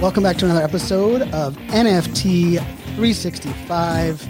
Welcome back to another episode of NFT 365.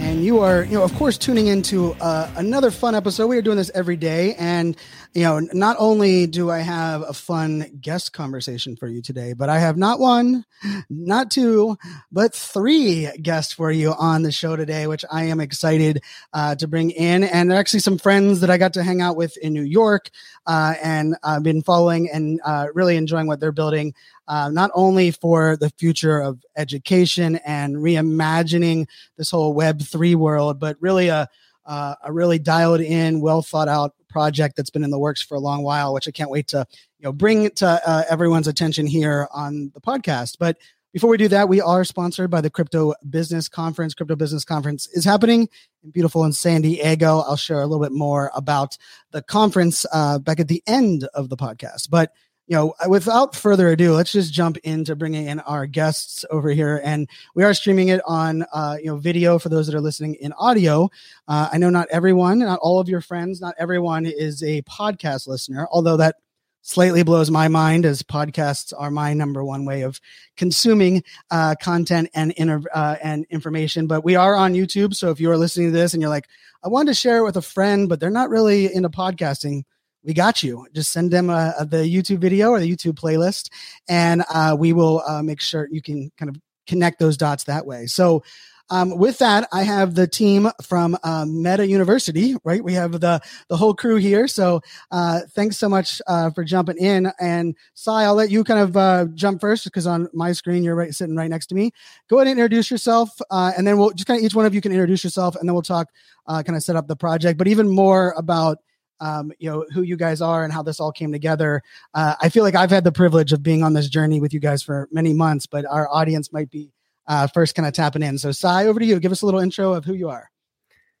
And you are, you know, of course, tuning into uh, another fun episode. We are doing this every day. And, you know, not only do I have a fun guest conversation for you today, but I have not one, not two, but three guests for you on the show today, which I am excited uh, to bring in. And they're actually some friends that I got to hang out with in New York uh, and I've been following and uh, really enjoying what they're building uh, not only for the future of education and reimagining this whole Web three world, but really a uh, a really dialed in, well thought out project that's been in the works for a long while, which I can't wait to you know bring to uh, everyone's attention here on the podcast. But before we do that, we are sponsored by the Crypto Business Conference. Crypto Business Conference is happening in beautiful in San Diego. I'll share a little bit more about the conference uh, back at the end of the podcast, but you know, without further ado, let's just jump into bringing in our guests over here. And we are streaming it on, uh, you know, video for those that are listening in audio. Uh, I know not everyone, not all of your friends, not everyone is a podcast listener, although that slightly blows my mind as podcasts are my number one way of consuming uh, content and inter- uh, and information. But we are on YouTube, so if you are listening to this and you're like, I wanted to share it with a friend, but they're not really into podcasting, we got you. Just send them uh, the YouTube video or the YouTube playlist, and uh, we will uh, make sure you can kind of connect those dots that way. So, um, with that, I have the team from uh, Meta University. Right, we have the the whole crew here. So, uh, thanks so much uh, for jumping in. And Sai, I'll let you kind of uh, jump first because on my screen you're right sitting right next to me. Go ahead and introduce yourself, uh, and then we'll just kind of each one of you can introduce yourself, and then we'll talk uh, kind of set up the project, but even more about um, you know who you guys are and how this all came together. Uh, I feel like I've had the privilege of being on this journey with you guys for many months, but our audience might be uh, first kind of tapping in. So, Sai, over to you. Give us a little intro of who you are.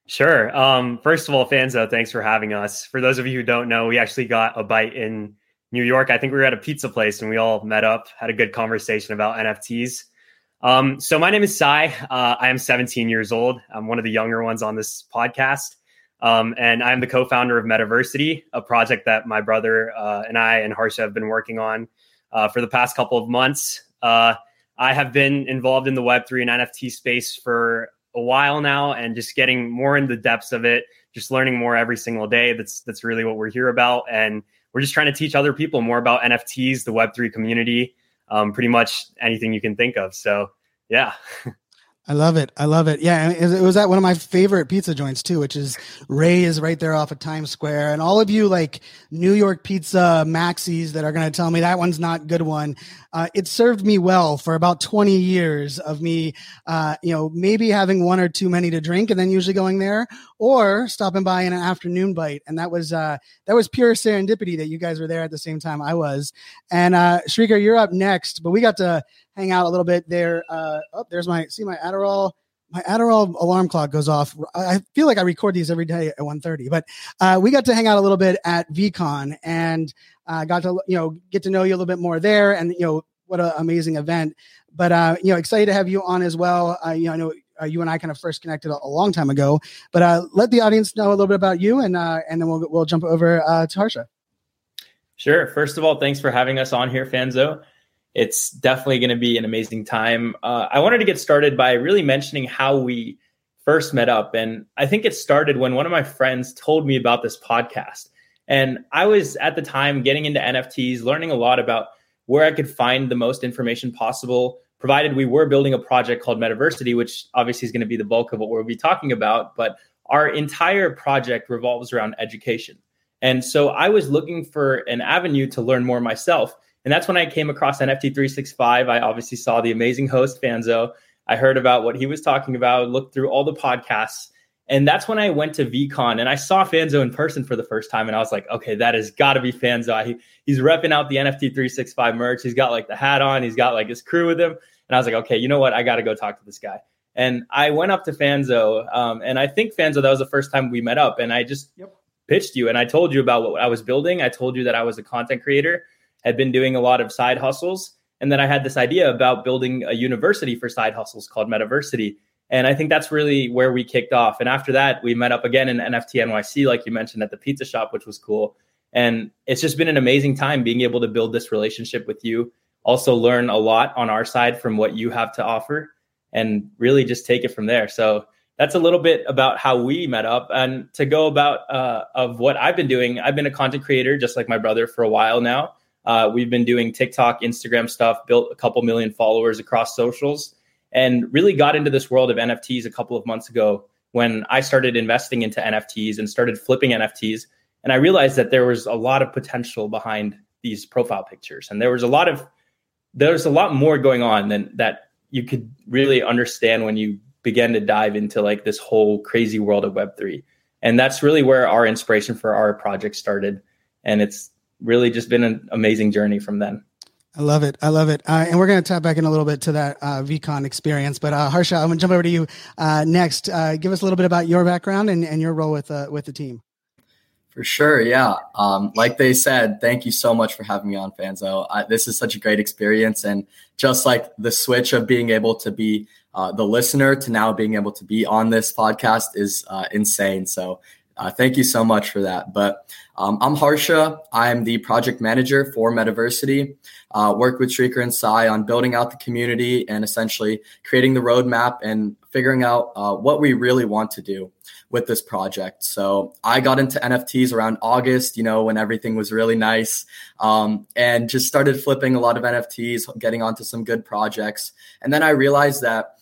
Sure. Um, first of all, Fanzo, thanks for having us. For those of you who don't know, we actually got a bite in New York. I think we were at a pizza place and we all met up, had a good conversation about NFTs. Um, so my name is Sai. Uh, I am 17 years old. I'm one of the younger ones on this podcast. Um, and I'm the co-founder of Metaversity, a project that my brother uh, and I and Harsha have been working on uh, for the past couple of months. Uh, I have been involved in the Web3 and NFT space for a while now, and just getting more in the depths of it, just learning more every single day. That's that's really what we're here about, and we're just trying to teach other people more about NFTs, the Web3 community, um, pretty much anything you can think of. So, yeah. I love it. I love it. Yeah, it was at one of my favorite pizza joints too, which is Ray is right there off of Times Square. And all of you like New York pizza maxis that are going to tell me that one's not good one. Uh, it served me well for about 20 years of me, uh, you know, maybe having one or too many to drink and then usually going there or stopping by in an afternoon bite. And that was, uh, that was pure serendipity that you guys were there at the same time I was. And, uh, Srikar, you're up next, but we got to, hang out a little bit there. Uh, oh, there's my see my Adderall. My Adderall alarm clock goes off. I feel like I record these every day at 1.30, but uh, we got to hang out a little bit at VeeCon and uh, got to you know get to know you a little bit more there, and you know what an amazing event. But uh, you know, excited to have you on as well. Uh, you know, I know uh, you and I kind of first connected a, a long time ago. But uh, let the audience know a little bit about you, and uh, and then we'll we'll jump over to Harsha. Sure. First of all, thanks for having us on here, Fanzo it's definitely going to be an amazing time. Uh, I wanted to get started by really mentioning how we first met up. And I think it started when one of my friends told me about this podcast. And I was at the time getting into NFTs, learning a lot about where I could find the most information possible, provided we were building a project called Metaversity, which obviously is going to be the bulk of what we'll be talking about. But our entire project revolves around education. And so I was looking for an avenue to learn more myself And that's when I came across NFT 365. I obviously saw the amazing host, Fanzo. I heard about what he was talking about, looked through all the podcasts. And that's when I went to VeeCon and I saw Fanzo in person for the first time. And I was like, okay, that has got to be Fanzo. He, he's repping out the NFT 365 merch. He's got like the hat on, he's got like his crew with him. And I was like, okay, you know what? I got to go talk to this guy. And I went up to Fanzo. Um, and I think Fanzo, that was the first time we met up. And I just yep. pitched you and I told you about what I was building. I told you that I was a content creator, had been doing a lot of side hustles. And then I had this idea about building a university for side hustles called Metaversity. And I think that's really where we kicked off. And after that, we met up again in NFT NYC, like you mentioned, at the pizza shop, which was cool. And it's just been an amazing time being able to build this relationship with you. Also, learn a lot on our side from what you have to offer and really just take it from there. So, that's a little bit about how we met up. And to go about uh, of what I've been doing, I've been a content creator just like my brother for a while now. Uh, we've been doing TikTok, Instagram stuff, built a couple million followers across socials and really got into this world of NFTs a couple of months ago when I started investing into NFTs and started flipping NFTs. And I realized that there was a lot of potential behind these profile pictures. And there was a lot of there's a lot more going on than that you could really understand when you began to dive into like this whole crazy world of web3 and that's really where our inspiration for our project started and it's really just been an amazing journey from then I love it. I love it. Uh, and we're going to tap back in a little bit to that uh, VeeCon experience. But uh, Harsha, I'm going to jump over to you uh, next. Uh, give us a little bit about your background and, and your role with uh, with the team. For sure, yeah. Um, like they said, thank you so much for having me on, Fanzo. I, this is such a great experience, and just like the switch of being able to be the listener to now being able to be on this podcast is insane. So uh, thank you so much for that. But um, I'm Harsha. I'm the project manager for Metaversity. Uh, work with Srikar and Sai on building out the community and essentially creating the roadmap and figuring out uh, what we really want to do with this project. So I got into NFTs around August, you know, when everything was really nice, um, and just started flipping a lot of NFTs, getting onto some good projects. And then I realized that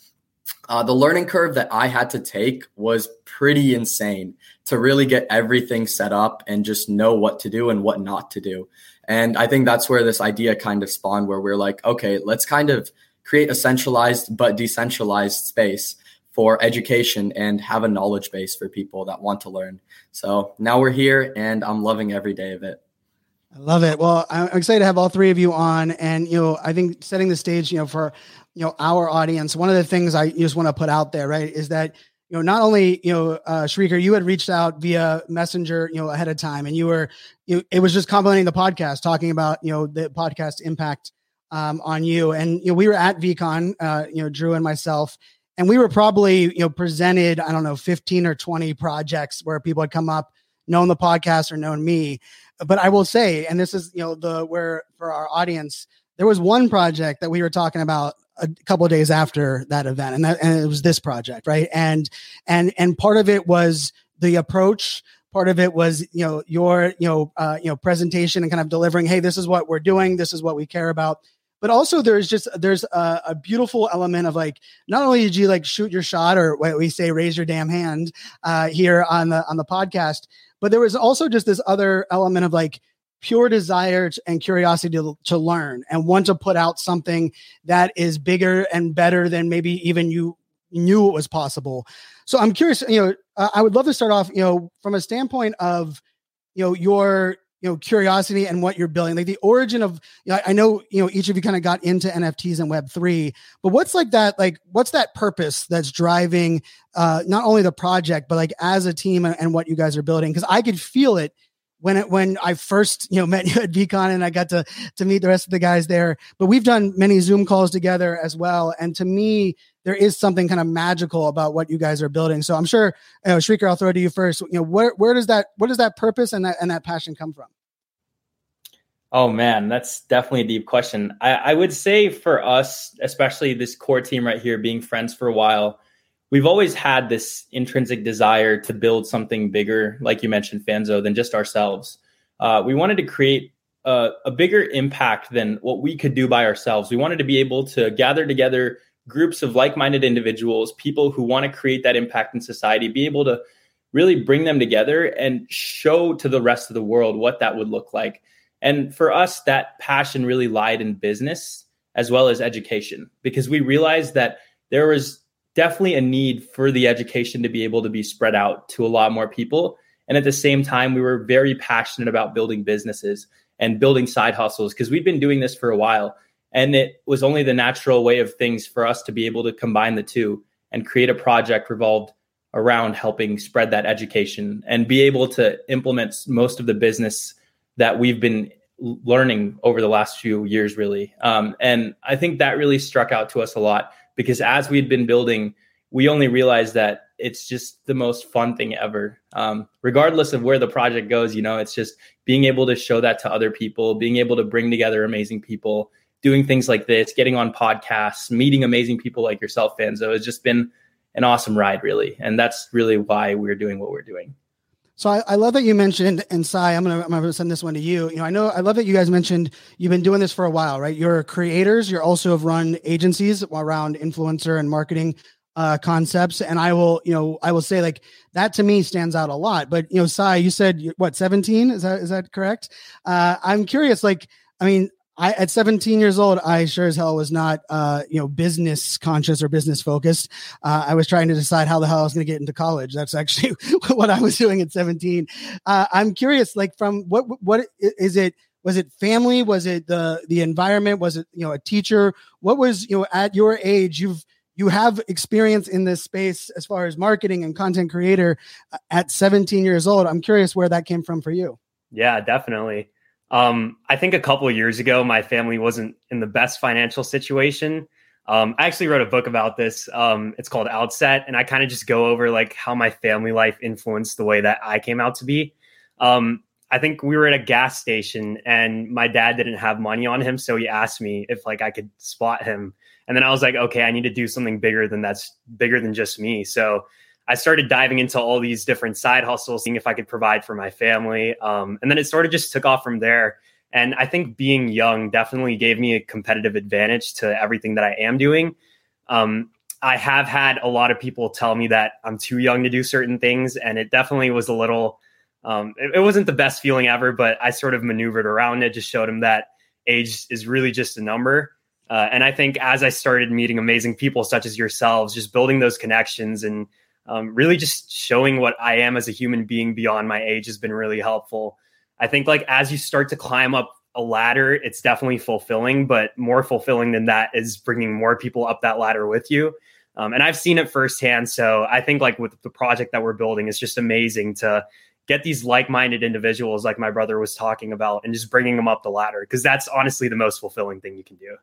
uh, the learning curve that I had to take was pretty insane to really get everything set up and just know what to do and what not to do. And I think that's where this idea kind of spawned, where we're like, okay, let's kind of create a centralized but decentralized space for education and have a knowledge base for people that want to learn. So now we're here and I'm loving every day of it. I love it. Well, I'm excited to have all three of you on, and you know, I think setting the stage, you know, for you know our audience. One of the things I just want to put out there, right, is that you know not only you know uh, Srikar, you had reached out via Messenger, you know, ahead of time, and you were you it was just complimenting the podcast, talking about you know the podcast impact um, on you, and you know we were at VeeCon, uh, you know, Drew and myself. And we were probably, you know, presented, I don't know, 15 or 20 projects where people had come up, known the podcast or known me but I will say, and this is you know the where for our audience, there was one project that we were talking about a couple of days after that event, and that and it was this project, right? And and and part of it was the approach. Part of it was you know your you know uh, you know presentation and kind of delivering. Hey, this is what we're doing. This is what we care about but also there's just there's a, a, beautiful element of like not only did you like shoot your shot or what we say raise your damn hand uh, here on the on the podcast but there was also just this other element of like pure desire and curiosity to, to learn and want to put out something that is bigger and better than maybe even you knew it was possible. So I'm curious, you know, I would love to start off, you know, from a standpoint of, you know, your you know curiosity and what you're building like the origin of you know, i know you know each of you kind of got into nfts and web 3 but what's like that like what's that purpose that's driving uh not only the project but like as a team and, and what you guys are building because i could feel it when it when I first you know met you at VeeCon and I got to to meet the rest of the guys there. But we've done many Zoom calls together as well, and to me, there is something kind of magical about what you guys are building. So I'm sure, you know, Srikar, I'll throw it to you first. You know, where where does that what does that purpose and that and that passion come from? Oh man, that's definitely a deep question. I, I would say for us, especially this core team right here, being friends for a while, we've always had this intrinsic desire to build something bigger, like you mentioned, Fanzo, than just ourselves. Uh, we wanted to create a, a, bigger impact than what we could do by ourselves. We wanted to be able to gather together groups of like-minded individuals, people who want to create that impact in society, be able to really bring them together and show to the rest of the world what that would look like. And for us, that passion really lied in business as well as education because we realized that there was definitely a need for the education to be able to be spread out to a lot more people. And at the same time, we were very passionate about building businesses and building side hustles because we've been doing this for a while. And it was only the natural way of things for us to be able to combine the two and create a project revolved around helping spread that education and be able to implement most of the business that we've been learning over the last few years, really. Um, and I think that really struck out to us a lot because as we'd been building, we only realized that it's just the most fun thing ever. Um, regardless of where the project goes, you know, it's just being able to show that to other people, being able to bring together amazing people, doing things like this, getting on podcasts, meeting amazing people like yourself, Fanzo, It's just been an awesome ride, really. And that's really why we're doing what we're doing. So I, I, love that you mentioned, and Sai, I'm gonna I'm gonna send this one to you. You know, I know I love that you guys mentioned you've been doing this for a while, right? You're creators. You're also have run agencies around influencer and marketing uh, concepts, and I will, you know, I will say like that to me stands out a lot. But you know, Sai, you said what 17? Is that is that correct? Uh, I'm curious, like, I mean, I at 17 years old, I sure as hell was not, uh, you know, business conscious or business focused. Uh, I was trying to decide how the hell I was going to get into college. That's actually what I was doing at 17. Uh, I'm curious, like, from what what is it? Was it family? Was it the the environment? Was it you know a teacher? What was you know at your age? You've you have experience in this space as far as marketing and content creator uh, at 17 years old. I'm curious where that came from for you. Yeah, definitely. Um, I think a couple years ago, my family wasn't in the best financial situation. Um, I actually wrote a book about this. Um, it's called Outset, and I kind of just go over like how my family life influenced the way that I came out to be. Um, I think we were at a gas station, and my dad didn't have money on him, so he asked me if like I could spot him, and then I was like, okay, I need to do something bigger than that's bigger than just me. So I started diving into all these different side hustles, seeing if I could provide for my family. Um, and then it sort of just took off from there. And I think being young definitely gave me a competitive advantage to everything that I am doing. Um, I have had a lot of people tell me that I'm too young to do certain things, and it definitely was a little. Um, it, it, wasn't the best feeling ever, but I sort of maneuvered around it. Just showed them that age is really just a number. Uh, and I think as I started meeting amazing people such as yourselves, just building those connections and um, really just showing what I am as a human being beyond my age has been really helpful. I think like as you start to climb up a ladder, it's definitely fulfilling, but more fulfilling than that is bringing more people up that ladder with you. Um, and I've seen it firsthand. So I think like with the project that we're building, it's just amazing to get these like-minded individuals like my brother was talking about and just bringing them up the ladder because that's honestly the most fulfilling thing you can do.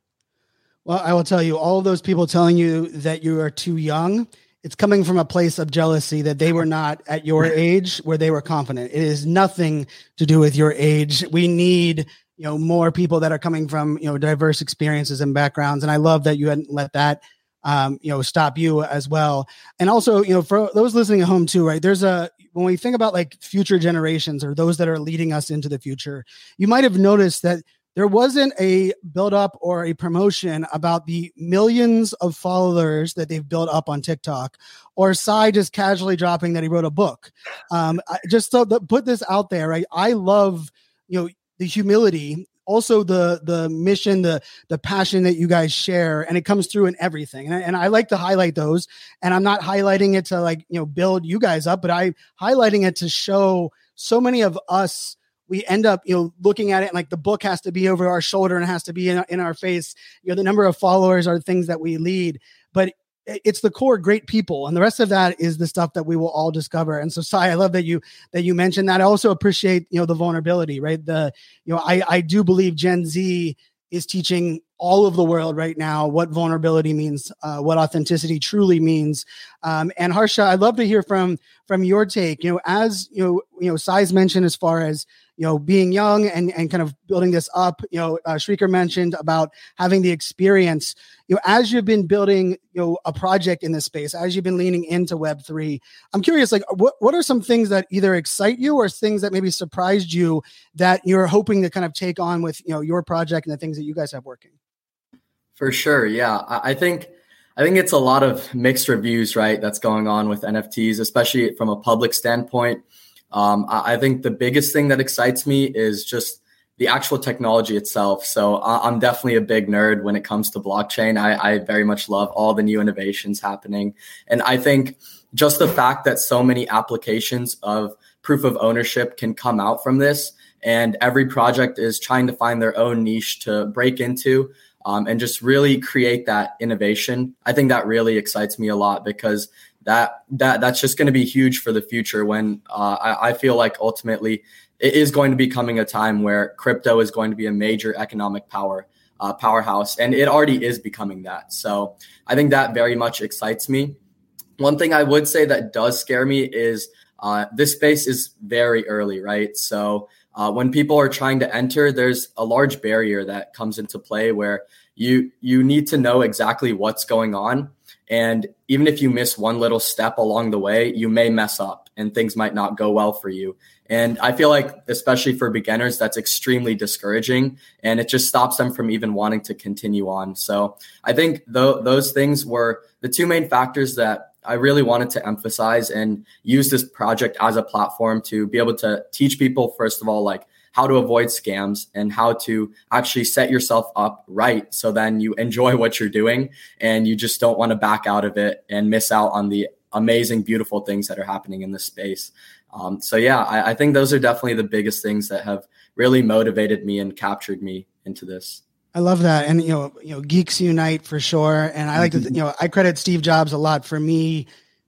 Well, I will tell you, all those people telling you that you are too young it's coming from a place of jealousy that they were not at your age where they were confident. It is nothing to do with your age. We need, you know, more people that are coming from, you know, diverse experiences and backgrounds. And I love that you hadn't let that um, you know, stop you as well. And also, you know, for those listening at home too, right? There's a when we think about like future generations or those that are leading us into the future, you might have noticed that there wasn't a build up or a promotion about the millions of followers that they've built up on TikTok, or Sai just casually dropping that he wrote a book. Um, I, just so put this out there, right? I love you know the humility also the the mission the the passion that you guys share and it comes through in everything and I, and I like to highlight those and i'm not highlighting it to like you know build you guys up but i highlighting it to show so many of us we end up, you know, looking at it and like the book has to be over our shoulder and has to be in, in our face. You know, the number of followers are the things that we lead, but it's the core great people and the rest of that is the stuff that we will all discover and so sai i love that you that you mentioned that i also appreciate you know the vulnerability right the you know i i do believe gen z is teaching all of the world right now what vulnerability means, uh, what authenticity truly means. Um, and Harsha, I'd love to hear from from your take. You know, as you know, you know, Sai's mentioned as far as you know being young and and kind of building this up. You know, uh, Srikar mentioned about having the experience. You know, as you've been building you know a project in this space, as you've been leaning into Web three, I'm curious, like what what are some things that either excite you or things that maybe surprised you that you're hoping to kind of take on with you know your project and the things that you guys have working. For sure. Yeah. I think I think it's a lot of mixed reviews, right? That's going on with NFTs, especially from a public standpoint. Um, I think the biggest thing that excites me is just the actual technology itself. So I'm definitely a big nerd when it comes to blockchain. I, I very much love all the new innovations happening. And I think just the fact that so many applications of proof of ownership can come out from this, and every project is trying to find their own niche to break into um, and just really create that innovation. I think that really excites me a lot because that that that's just going to be huge for the future. When uh, I, I feel like ultimately it is going to be coming a time where crypto is going to be a major economic power uh, powerhouse, and it already is becoming that. So I think that very much excites me. One thing I would say that does scare me is uh, this space is very early, right? So uh, when people are trying to enter, there's a large barrier that comes into play where you you need to know exactly what's going on, and even if you miss one little step along the way, you may mess up and things might not go well for you. And I feel like, especially for beginners, that's extremely discouraging and it just stops them from even wanting to continue on. So I think th- those things were the two main factors that I really wanted to emphasize and use this project as a platform to be able to teach people, first of all, like how to avoid scams and how to actually set yourself up right. So then you enjoy what you're doing and you just don't want to back out of it and miss out on the amazing, beautiful things that are happening in this space. Um, so yeah, I, I think those are definitely the biggest things that have really motivated me and captured me into this. I love that, and you know, you know, geeks unite for sure. And I like mm-hmm. to, you know, I credit Steve Jobs a lot for me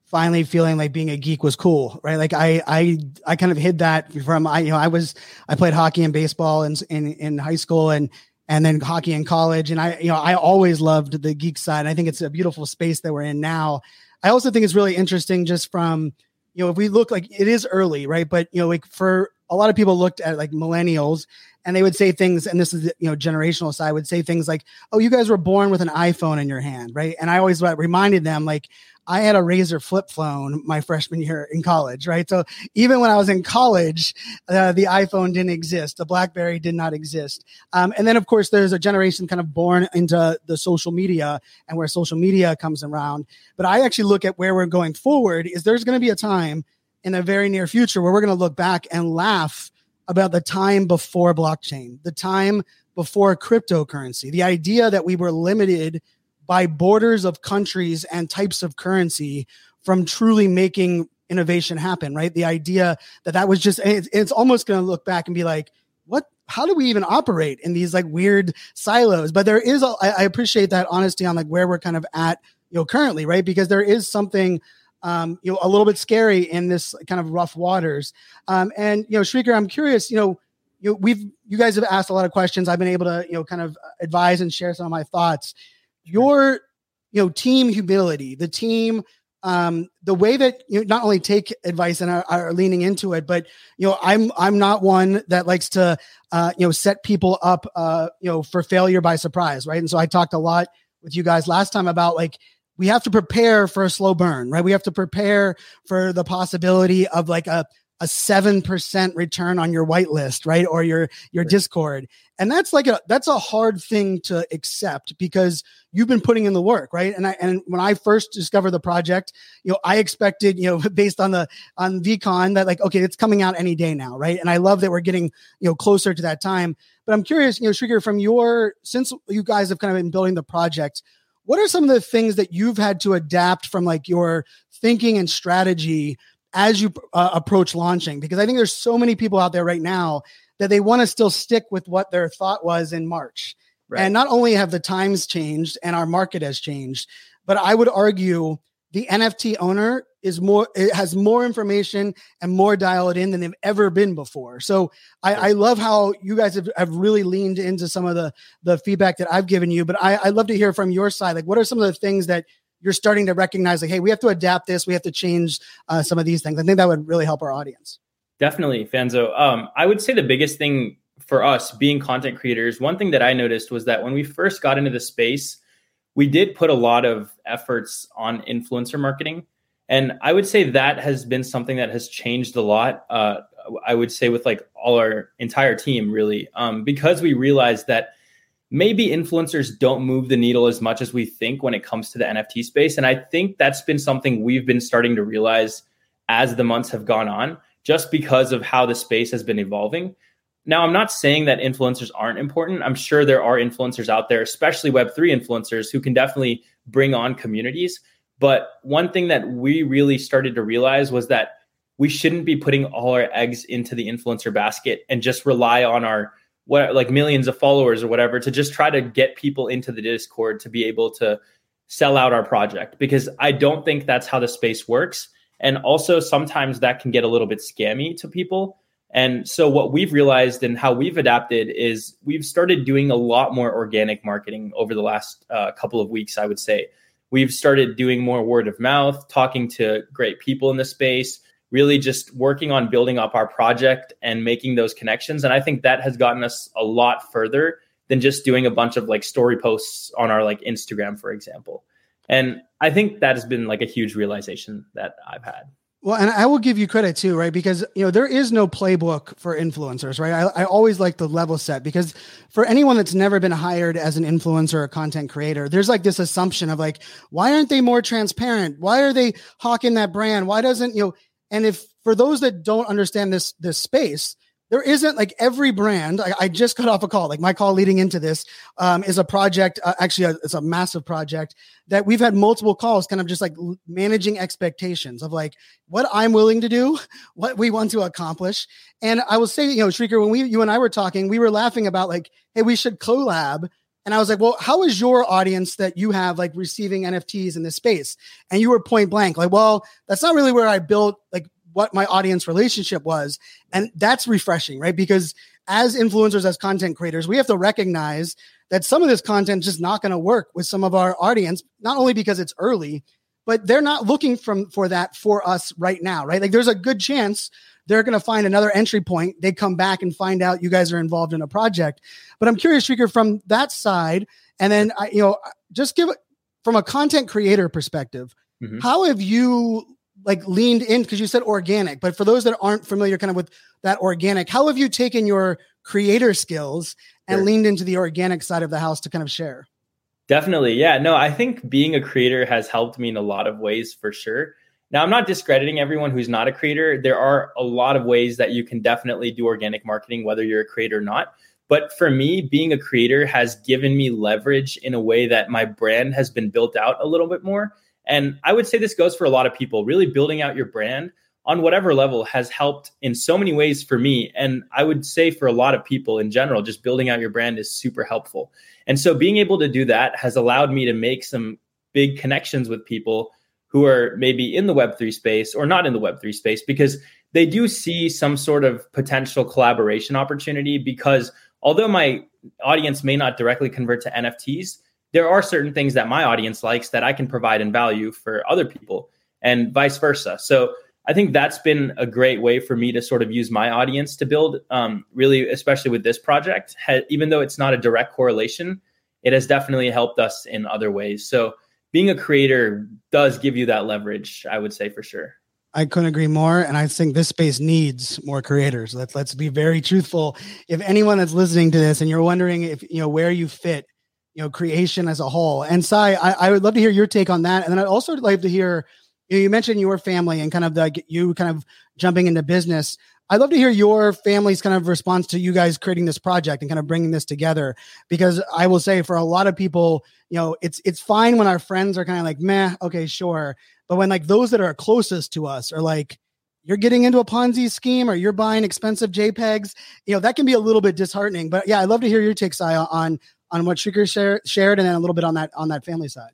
finally feeling like being a geek was cool, right? Like I, I, I kind of hid that from I, you know, I was, I played hockey and baseball in in, in high school and and then hockey in college, and I, you know, I always loved the geek side. I think it's a beautiful space that we're in now. I also think it's really interesting just from, you know, if we look like it is early, right? But you know, like for a lot of people looked at like millennials and they would say things and this is you know generational side would say things like oh you guys were born with an iphone in your hand right? And i always reminded them like i had a razr flip phone my freshman year in college right? So even when i was in college uh, the iphone didn't exist the blackberry did not exist. Um, and then of course there's a generation kind of born into the social media and where social media comes around. But i actually look at where we're going forward is there's going to be a time in the very near future where we're going to look back and laugh about the time before blockchain, the time before cryptocurrency, the idea that we were limited by borders of countries and types of currency from truly making innovation happen, right? The idea that that was just, it's, almost going to look back and be like, what, how do we even operate in these like weird silos? But there is, a, I appreciate that honesty on like where we're kind of at, you know, currently, right? Because there is something um, you know, a little bit scary in this kind of rough waters. Um, and you know, Srikar, I'm curious. You know, you we've you guys have asked a lot of questions. I've been able to you know kind of advise and share some of my thoughts. Your you know team humility, the team. Um, the way that you not only take advice and are, are, leaning into it, but you know, I'm I'm not one that likes to uh, you know set people up uh, you know for failure by surprise, right? And so I talked a lot with you guys last time about like we have to prepare for a slow burn, right? We have to prepare for the possibility of like a a 7% return on your whitelist, right? Or your your. Discord. And that's like a that's a hard thing to accept because you've been putting in the work, right? And I and when I first discovered the project, you know, I expected, you know, based on the on VeeCon that like okay, it's coming out any day now, right? And I love that we're getting, you know, closer to that time. But I'm curious, you know, Srikar, from your since you guys have kind of been building the project, what are some of the things that you've had to adapt from like your thinking and strategy as you uh, approach launching? Because I think there's so many people out there right now that they want to still stick with what their thought was in March. Right. And not only have the times changed and our market has changed, but I would argue the NFT owner is more it has more information and more dialed in than they've ever been before. So I, I love how you guys have, have really leaned into some of the the feedback that I've given you. But I, I'd love to hear from your side. Like what are some of the things that you're starting to recognize like, hey, we have to adapt this, we have to change uh, some of these things. I think that would really help our audience. Definitely, Fanzo. Um, I would say the biggest thing for us being content creators, one thing that I noticed was that when we first got into the space, we did put a lot of efforts on influencer marketing. And I would say that has been something that has changed a lot. Uh, I would say with like all our entire team, really, um, because we realized that maybe influencers don't move the needle as much as we think when it comes to the NFT space. And I think that's been something we've been starting to realize as the months have gone on, just because of how the space has been evolving. Now I'm not saying that influencers aren't important. I'm sure there are influencers out there, especially Web3 influencers, who can definitely bring on communities. But one thing that we really started to realize was that we shouldn't be putting all our eggs into the influencer basket and just rely on our what like millions of followers or whatever to just try to get people into the Discord to be able to sell out our project because I don't think that's how the space works. And also sometimes that can get a little bit scammy to people. And so what we've realized and how we've adapted is we've started doing a lot more organic marketing over the last uh, couple of weeks, I would say. We've started doing more word of mouth, talking to great people in the space, really just working on building up our project and making those connections. And I think that has gotten us a lot further than just doing a bunch of like story posts on our like Instagram, for example. And I think that has been like a huge realization that I've had. Well, and I will give you credit too, right? Because you know there is no playbook for influencers, right? I, I always like the level set because for anyone that's never been hired as an influencer or content creator, there's like this assumption of like, why aren't they more transparent? Why are they hawking that brand? Why doesn't you know? And if for those that don't understand this this space, there isn't like every brand. I, I, just got off a call. Like my call leading into this um, is a project. Uh, actually, a, uh, it's a massive project that we've had multiple calls, kind of just like managing expectations of like what I'm willing to do, what we want to accomplish. And I will say, you know, Srikar, when we you and I were talking, we were laughing about like, hey, we should collab. And I was like, well, how is your audience that you have like receiving NFTs in this space? And you were point blank, like, well, that's not really where I built like what my audience relationship was. And that's refreshing, right? Because as influencers, as content creators, we have to recognize that some of this content is just not going to work with some of our audience, not only because it's early, but they're not looking from for that for us right now, right? Like there's a good chance they're going to find another entry point. They come back and find out you guys are involved in a project. But I'm curious, Srikar, from that side, and then I, you know, just give it from a content creator perspective, mm-hmm. how have you like leaned in because you said organic, but for those that aren't familiar kind of with that organic, how have you taken your creator skills and sure. leaned into the organic side of the house to kind of share? Definitely. Yeah. No, I think being a creator has helped me in a lot of ways for sure. Now, I'm not discrediting everyone who's not a creator. There are a lot of ways that you can definitely do organic marketing, whether you're a creator or not. But for me, being a creator has given me leverage in a way that my brand has been built out a little bit more. And I would say this goes for a lot of people. Really building out your brand on whatever level has helped in so many ways for me. And I would say for a lot of people in general, just building out your brand is super helpful. And so being able to do that has allowed me to make some big connections with people who are maybe in the Web3 space or not in the Web3 space because they do see some sort of potential collaboration opportunity. Because although my audience may not directly convert to NFTs, there are certain things that my audience likes that I can provide and value for other people and vice versa. So I think that's been a great way for me to sort of use my audience to build, um, really, especially with this project. Ha- even though it's not a direct correlation, it has definitely helped us in other ways. So being a creator does give you that leverage, I would say for sure. I couldn't agree more. And I think this space needs more creators. Let's let's be very truthful. If anyone that's listening to this and you're wondering if you know where you fit you know creation as a whole. And Sai, I, I would love to hear your take on that. And then I'd also like to hear you, know, you mentioned your family and kind of like you kind of jumping into business. I'd love to hear your family's kind of response to you guys creating this project and kind of bringing this together. Because I will say, for a lot of people, you know, it's it's fine when our friends are kind of like, meh, okay, sure. But when like those that are closest to us are like, you're getting into a Ponzi scheme or you're buying expensive JPEGs, you know, that can be a little bit disheartening. But yeah, I'd love to hear your take, Sai, on on what Srikar share, shared, and then a little bit on that on that family side.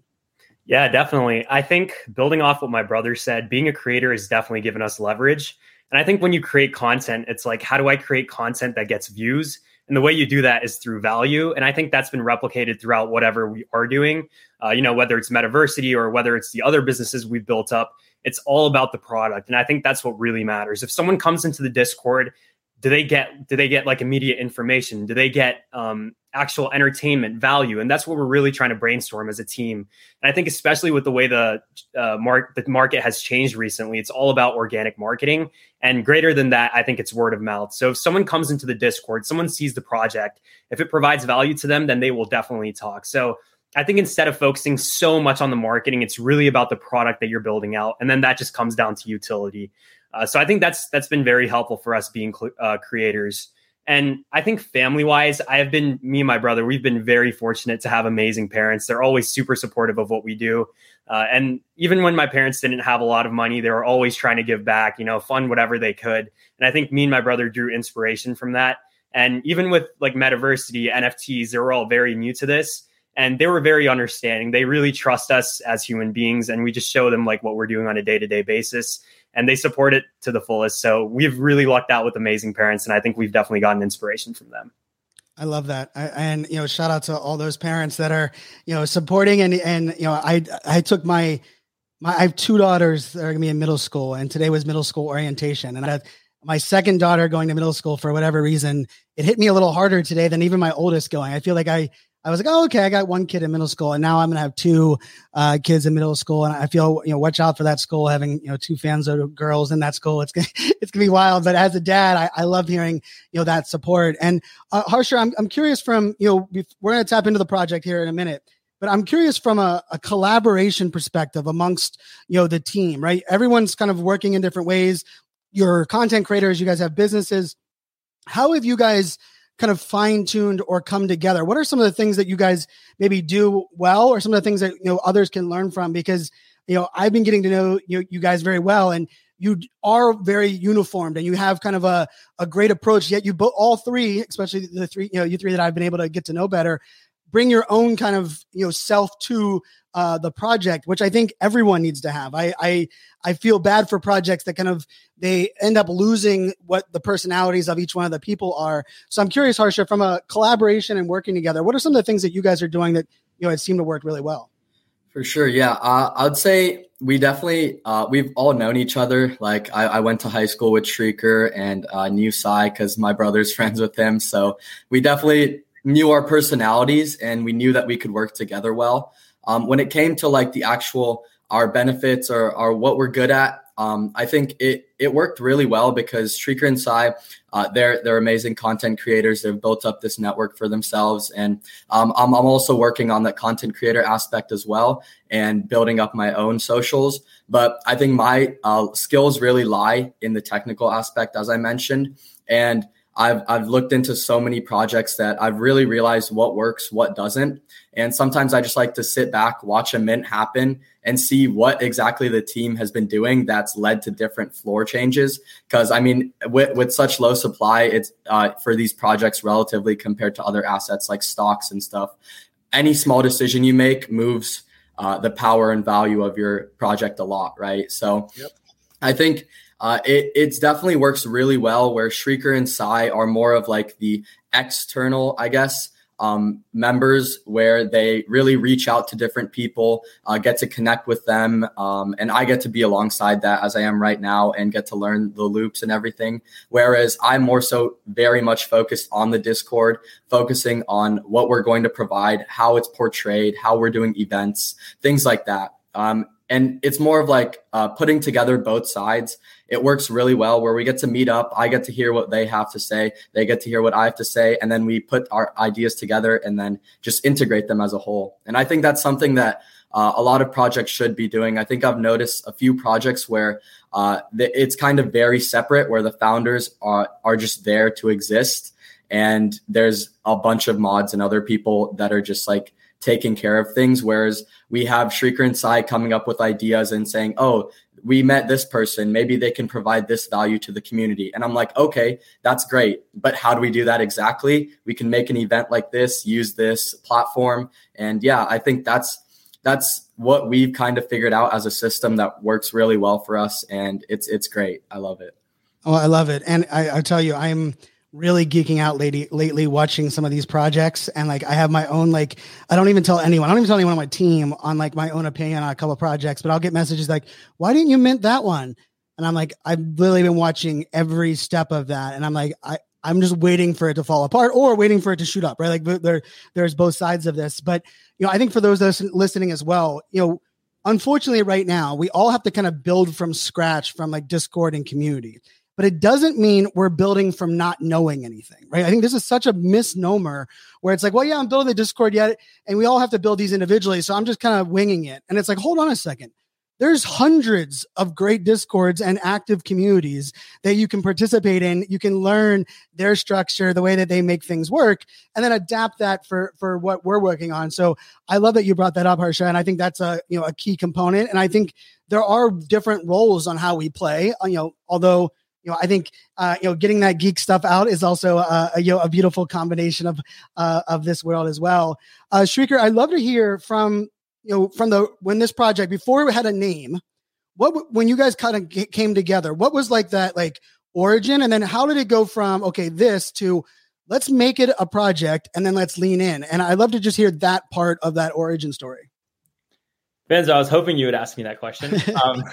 Yeah, definitely. I think building off what my brother said, being a creator has definitely given us leverage. And I think when you create content, it's like, how do I create content that gets views? And the way you do that is through value. And I think that's been replicated throughout whatever we are doing. Uh, you know, whether it's Metaversity or whether it's the other businesses we've built up, it's all about the product. And I think that's what really matters. If someone comes into the Discord do they get do they get like immediate information do they get um, actual entertainment value. And that's what we're really trying to brainstorm as a team. And i think especially with the way the uh, mark the market has changed recently it's all about organic marketing. And greater than that i think it's word of mouth. So if someone comes into the discord someone sees the project if it provides value to them then they will definitely talk. So I think instead of focusing so much on the marketing, it's really about the product that you're building out, and then that just comes down to utility. Uh, so I think that's that's been very helpful for us being cl- uh, creators. And I think family wise, I have been, me and my brother, we've been very fortunate to have amazing parents. They're always super supportive of what we do. Uh, and even when my parents didn't have a lot of money, they were always trying to give back, you know, fund whatever they could. And I think me and my brother drew inspiration from that. And even with like Metaversity, NFTs, they were all very new to this and they were very understanding. They really trust us as human beings, and we just show them like what we're doing on a day to day basis, and they support it to the fullest. So we've really lucked out with amazing parents, and I think we've definitely gotten inspiration from them. I love that, I, and you know, shout out to all those parents that are you know supporting and and you know, I I took my my I have two daughters that are gonna be in middle school, and today was middle school orientation, and I. My second daughter going to middle school for whatever reason, it hit me a little harder today than even my oldest going. I feel like I I was like, oh, okay, I got one kid in middle school, and now I'm gonna have two uh, kids in middle school, and I feel you know, watch out for that school having you know two fans of girls in that school. It's gonna it's gonna be wild. But as a dad, I, I love hearing you know that support. And uh, Harsha, I'm I'm curious from you know we're gonna tap into the project here in a minute. But I'm curious from a, a collaboration perspective amongst you know the team, right? Everyone's kind of working in different ways. Your content creators, you guys have businesses. How have you guys kind of fine tuned or come together? What are some of the things that you guys maybe do well, or some of the things that you know others can learn from? Because you know I've been getting to know you you guys very well, and you are very uniformed, and you have kind of a a great approach. Yet you both all three, especially the three you know you three that I've been able to get to know better, bring your own kind of you know self to uh, the project, which I think everyone needs to have. I, I I feel bad for projects that kind of they end up losing what the personalities of each one of the people are. So I'm curious, Harsha, from a collaboration and working together, what are some of the things that you guys are doing that you know it seemed to work really well? For sure, yeah. Uh, I'd say we definitely uh, we've all known each other. Like I, I went to high school with Srikar and uh, knew Sai because my brother's friends with him. So we definitely knew our personalities and we knew that we could work together well. Um, when it came to like the actual our benefits or, or what we're good at, um, I think it it worked really well because Srikar and Sai, uh, they're they're amazing content creators. They've built up this network for themselves, and um, I'm I'm also working on that content creator aspect as well and building up my own socials. But I think my uh, skills really lie in the technical aspect, as I mentioned, and I've I've looked into so many projects that I've really realized what works, what doesn't. And sometimes I just like to sit back, watch a mint happen and see what exactly the team has been doing that's led to different floor changes. Cause I mean, with, with such low supply, it's uh, for these projects relatively compared to other assets like stocks and stuff. Any small decision you make moves uh, the power and value of your project a lot, right? So yep. I think uh, it it's definitely works really well where Srikar and Sai are more of like the external, I guess, um, members where they really reach out to different people, uh, get to connect with them, um, and I get to be alongside that as I am right now and get to learn the loops and everything. Whereas I'm more so very much focused on the Discord, focusing on what we're going to provide, how it's portrayed, how we're doing events, things like that. Um, and it's more of like uh, putting together both sides it works really well where we get to meet up. I get to hear what they have to say. They get to hear what i have to say. And then we put our ideas together and then just integrate them as a whole. And i think that's something that uh, a lot of projects should be doing. I think i've noticed a few projects where uh, it's kind of very separate where the founders are, are just there to exist. And there's a bunch of mods and other people that are just like taking care of things. Whereas we have Srikar and Sai coming up with ideas and saying, oh, we met this person. Maybe they can provide this value to the community. And I'm like, okay, that's great. But how do we do that exactly? We can make an event like this, use this platform. And yeah, I think that's that's what we've kind of figured out as a system that works really well for us. And it's it's great. I love it. Oh, I love it. And I, I tell you, I'm really geeking out lately lately watching some of these projects. And like I have my own like I don't even tell anyone. I don't even tell anyone on my team on like my own opinion on a couple projects but I'll get messages like why didn't you mint that one? And I'm like I've literally been watching every step of that. And I'm like I I'm just waiting for it to fall apart or waiting for it to shoot up right? Like there there's both sides of this. But you know I think for those listening as well you know unfortunately right now we all have to kind of build from scratch from like discord and community but it doesn't mean we're building from not knowing anything, right? I think this is such a misnomer where it's like, well, yeah, I'm building the Discord yet, and we all have to build these individually. So I'm just kind of winging it. And it's like, hold on a second. there's hundreds of great discords and active communities that you can participate in you can learn their structure the way that they make things work and then adapt that for for what we're working on so i love that you brought that up harsha and i think that's a you know a key component and i think there are different roles on how we play uh, you know although you know, I think uh, you know getting that geek stuff out is also a, a you know a beautiful combination of uh, of this world as well. Uh, Srikar, I'd love to hear from you know from the when this project before we had a name. What when you guys kind of came together? What was like that like origin, and then how did it go from okay this to let's make it a project and then let's lean in? And I'd love to just hear that part of that origin story. Fanzo, I was hoping you would ask me that question. Um,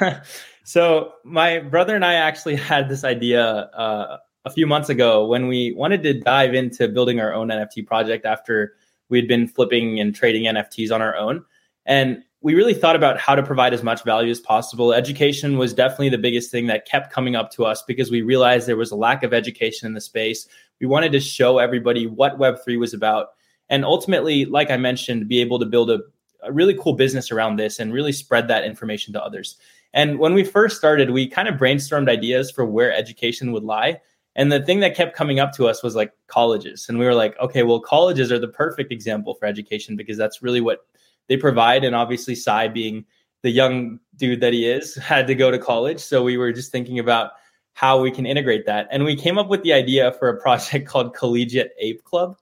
so my brother and I actually had this idea uh, a few months ago when we wanted to dive into building our own NFT project after we had been flipping and trading NFTs on our own. And we really thought about how to provide as much value as possible. Education was definitely the biggest thing that kept coming up to us because we realized there was a lack of education in the space. We wanted to show everybody what Web3 was about. And ultimately, like I mentioned, be able to build a, a really cool business around this and really spread that information to others. And when we first started, we kind of brainstormed ideas for where education would lie. And the thing that kept coming up to us was like colleges. And we were like, okay, well, colleges are the perfect example for education because that's really what they provide. And obviously, Sai being the young dude that he is, had to go to college. So we were just thinking about how we can integrate that. And we came up with the idea for a project called Collegiate Ape Club.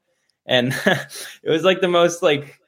And it was like the most like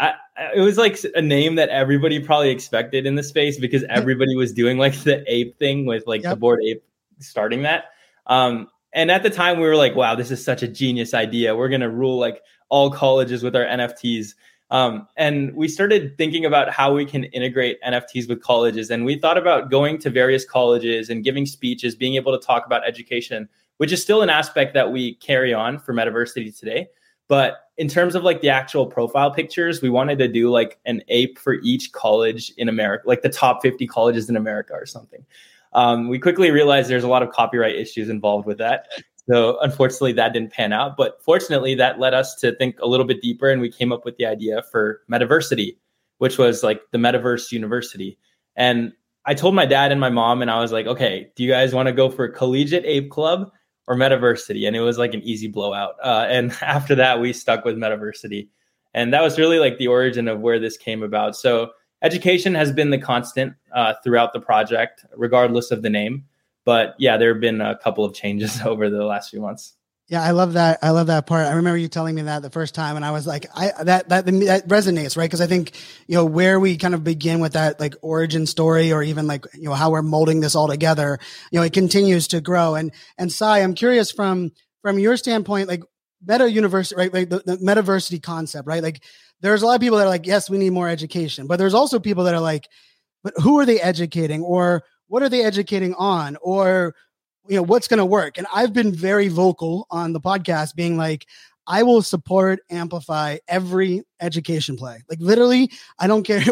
I, it was like a name that everybody probably expected in the space because everybody was doing like the ape thing with like yep. the Bored Ape starting that. Um, and at the time we were like, wow, this is such a genius idea. We're going to rule like all colleges with our NFTs. Um, and we started thinking about how we can integrate NFTs with colleges. And we thought about going to various colleges and giving speeches, being able to talk about education, which is still an aspect that we carry on for Metaversity today. But in terms of like the actual profile pictures, we wanted to do like an ape for each college in America, like the top 50 colleges in America or something. Um, we quickly realized there's a lot of copyright issues involved with that. So unfortunately, that didn't pan out. But fortunately, that led us to think a little bit deeper, and we came up with the idea for Metaversity, which was like the Metaverse University. And I told my dad and my mom, and I was like, okay, do you guys want to go for Collegiate Ape Club or Metaversity, and it was like an easy blowout. Uh, and after that, we stuck with Metaversity, and that was really like the origin of where this came about. So education has been the constant uh, throughout the project, regardless of the name. But yeah, there have been a couple of changes over the last few months. Yeah, I love that. I love that part. I remember you telling me that the first time, and I was like, I that that that resonates, right? Because I think you know where we kind of begin with that like origin story, or even like you know how we're molding this all together. You know, it continues to grow. And and Sai, I'm curious from from your standpoint, like meta university, right? Like the, the metaversity concept, right? Like there's a lot of people that are like, yes, we need more education, but there's also people that are like, but who are they educating, or what are they educating on, or you know what's going to work and i've been very vocal on the podcast being like I will support amplify every education play. Like literally, I don't care.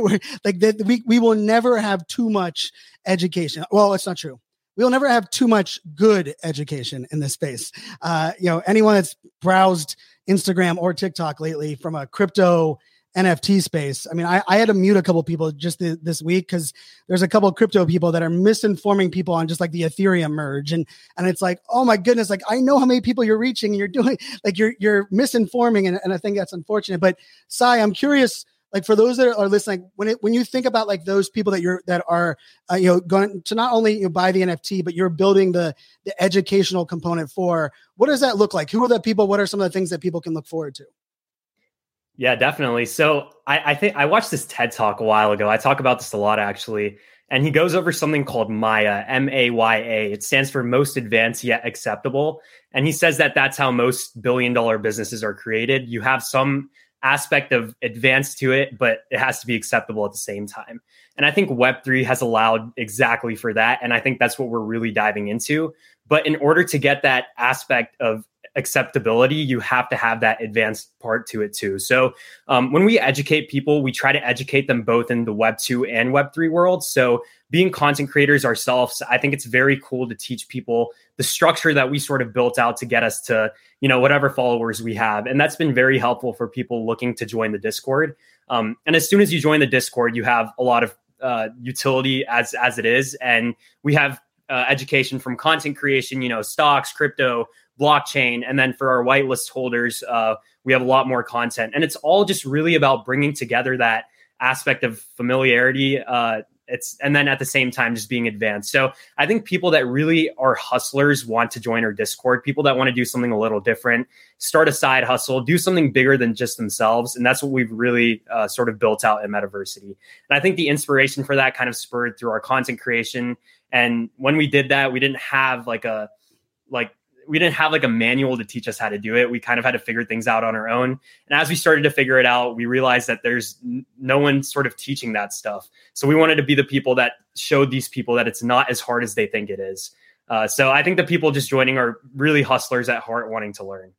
like that, we we will never have too much education. Well, it's not true. We'll never have too much good education in this space. Uh, you know, anyone that's browsed Instagram or TikTok lately from a crypto NFT space. I mean, I, I had to mute a couple people just th- this week because there's a couple crypto people that are misinforming people on just like the Ethereum merge, and and it's like, oh my goodness, like I know how many people you're reaching, and you're doing like you're you're misinforming, and, and I think that's unfortunate. But Sai, I'm curious, like for those that are listening, when it when you think about like those people that you're that are uh, you know going to not only you know, buy the NFT, but you're building the the educational component for, what does that look like? Who are the people? What are some of the things that people can look forward to? Yeah, definitely. So I, I think I watched this TED talk a while ago. I talk about this a lot actually. And he goes over something called Maya, M A Y A. It stands for most advanced yet acceptable. And he says that that's how most billion dollar businesses are created. You have some aspect of advanced to it, but it has to be acceptable at the same time. And I think Web3 has allowed exactly for that. And I think that's what we're really diving into. But in order to get that aspect of acceptability, you have to have that advanced part to it too. So um, when we educate people, we try to educate them both in the Web 2 and Web 3 world. So being content creators ourselves, I think it's very cool to teach people the structure that we sort of built out to get us to, you know, whatever followers we have. And that's been very helpful for people looking to join the Discord. Um, and as soon as you join the Discord, you have a lot of uh, utility as as it is, and we have uh, education from content creation, you know, stocks, crypto, blockchain, and then for our whitelist holders, uh, we have a lot more content, and it's all just really about bringing together that aspect of familiarity uh, it's and then at the same time just being advanced. So I think people that really are hustlers want to join our Discord. People that want to do something a little different, start a side hustle, do something bigger than just themselves, and that's what we've really uh, sort of built out at Metaversity. And I think the inspiration for that kind of spurred through our content creation. And when we did that, we didn't have like a like we didn't have like a manual to teach us how to do it. We kind of had to figure things out on our own. And as we started to figure it out, we realized that there's no one sort of teaching that stuff. So we wanted to be the people that showed these people that it's not as hard as they think it is. Uh, so I think the people just joining are really hustlers at heart, wanting to learn.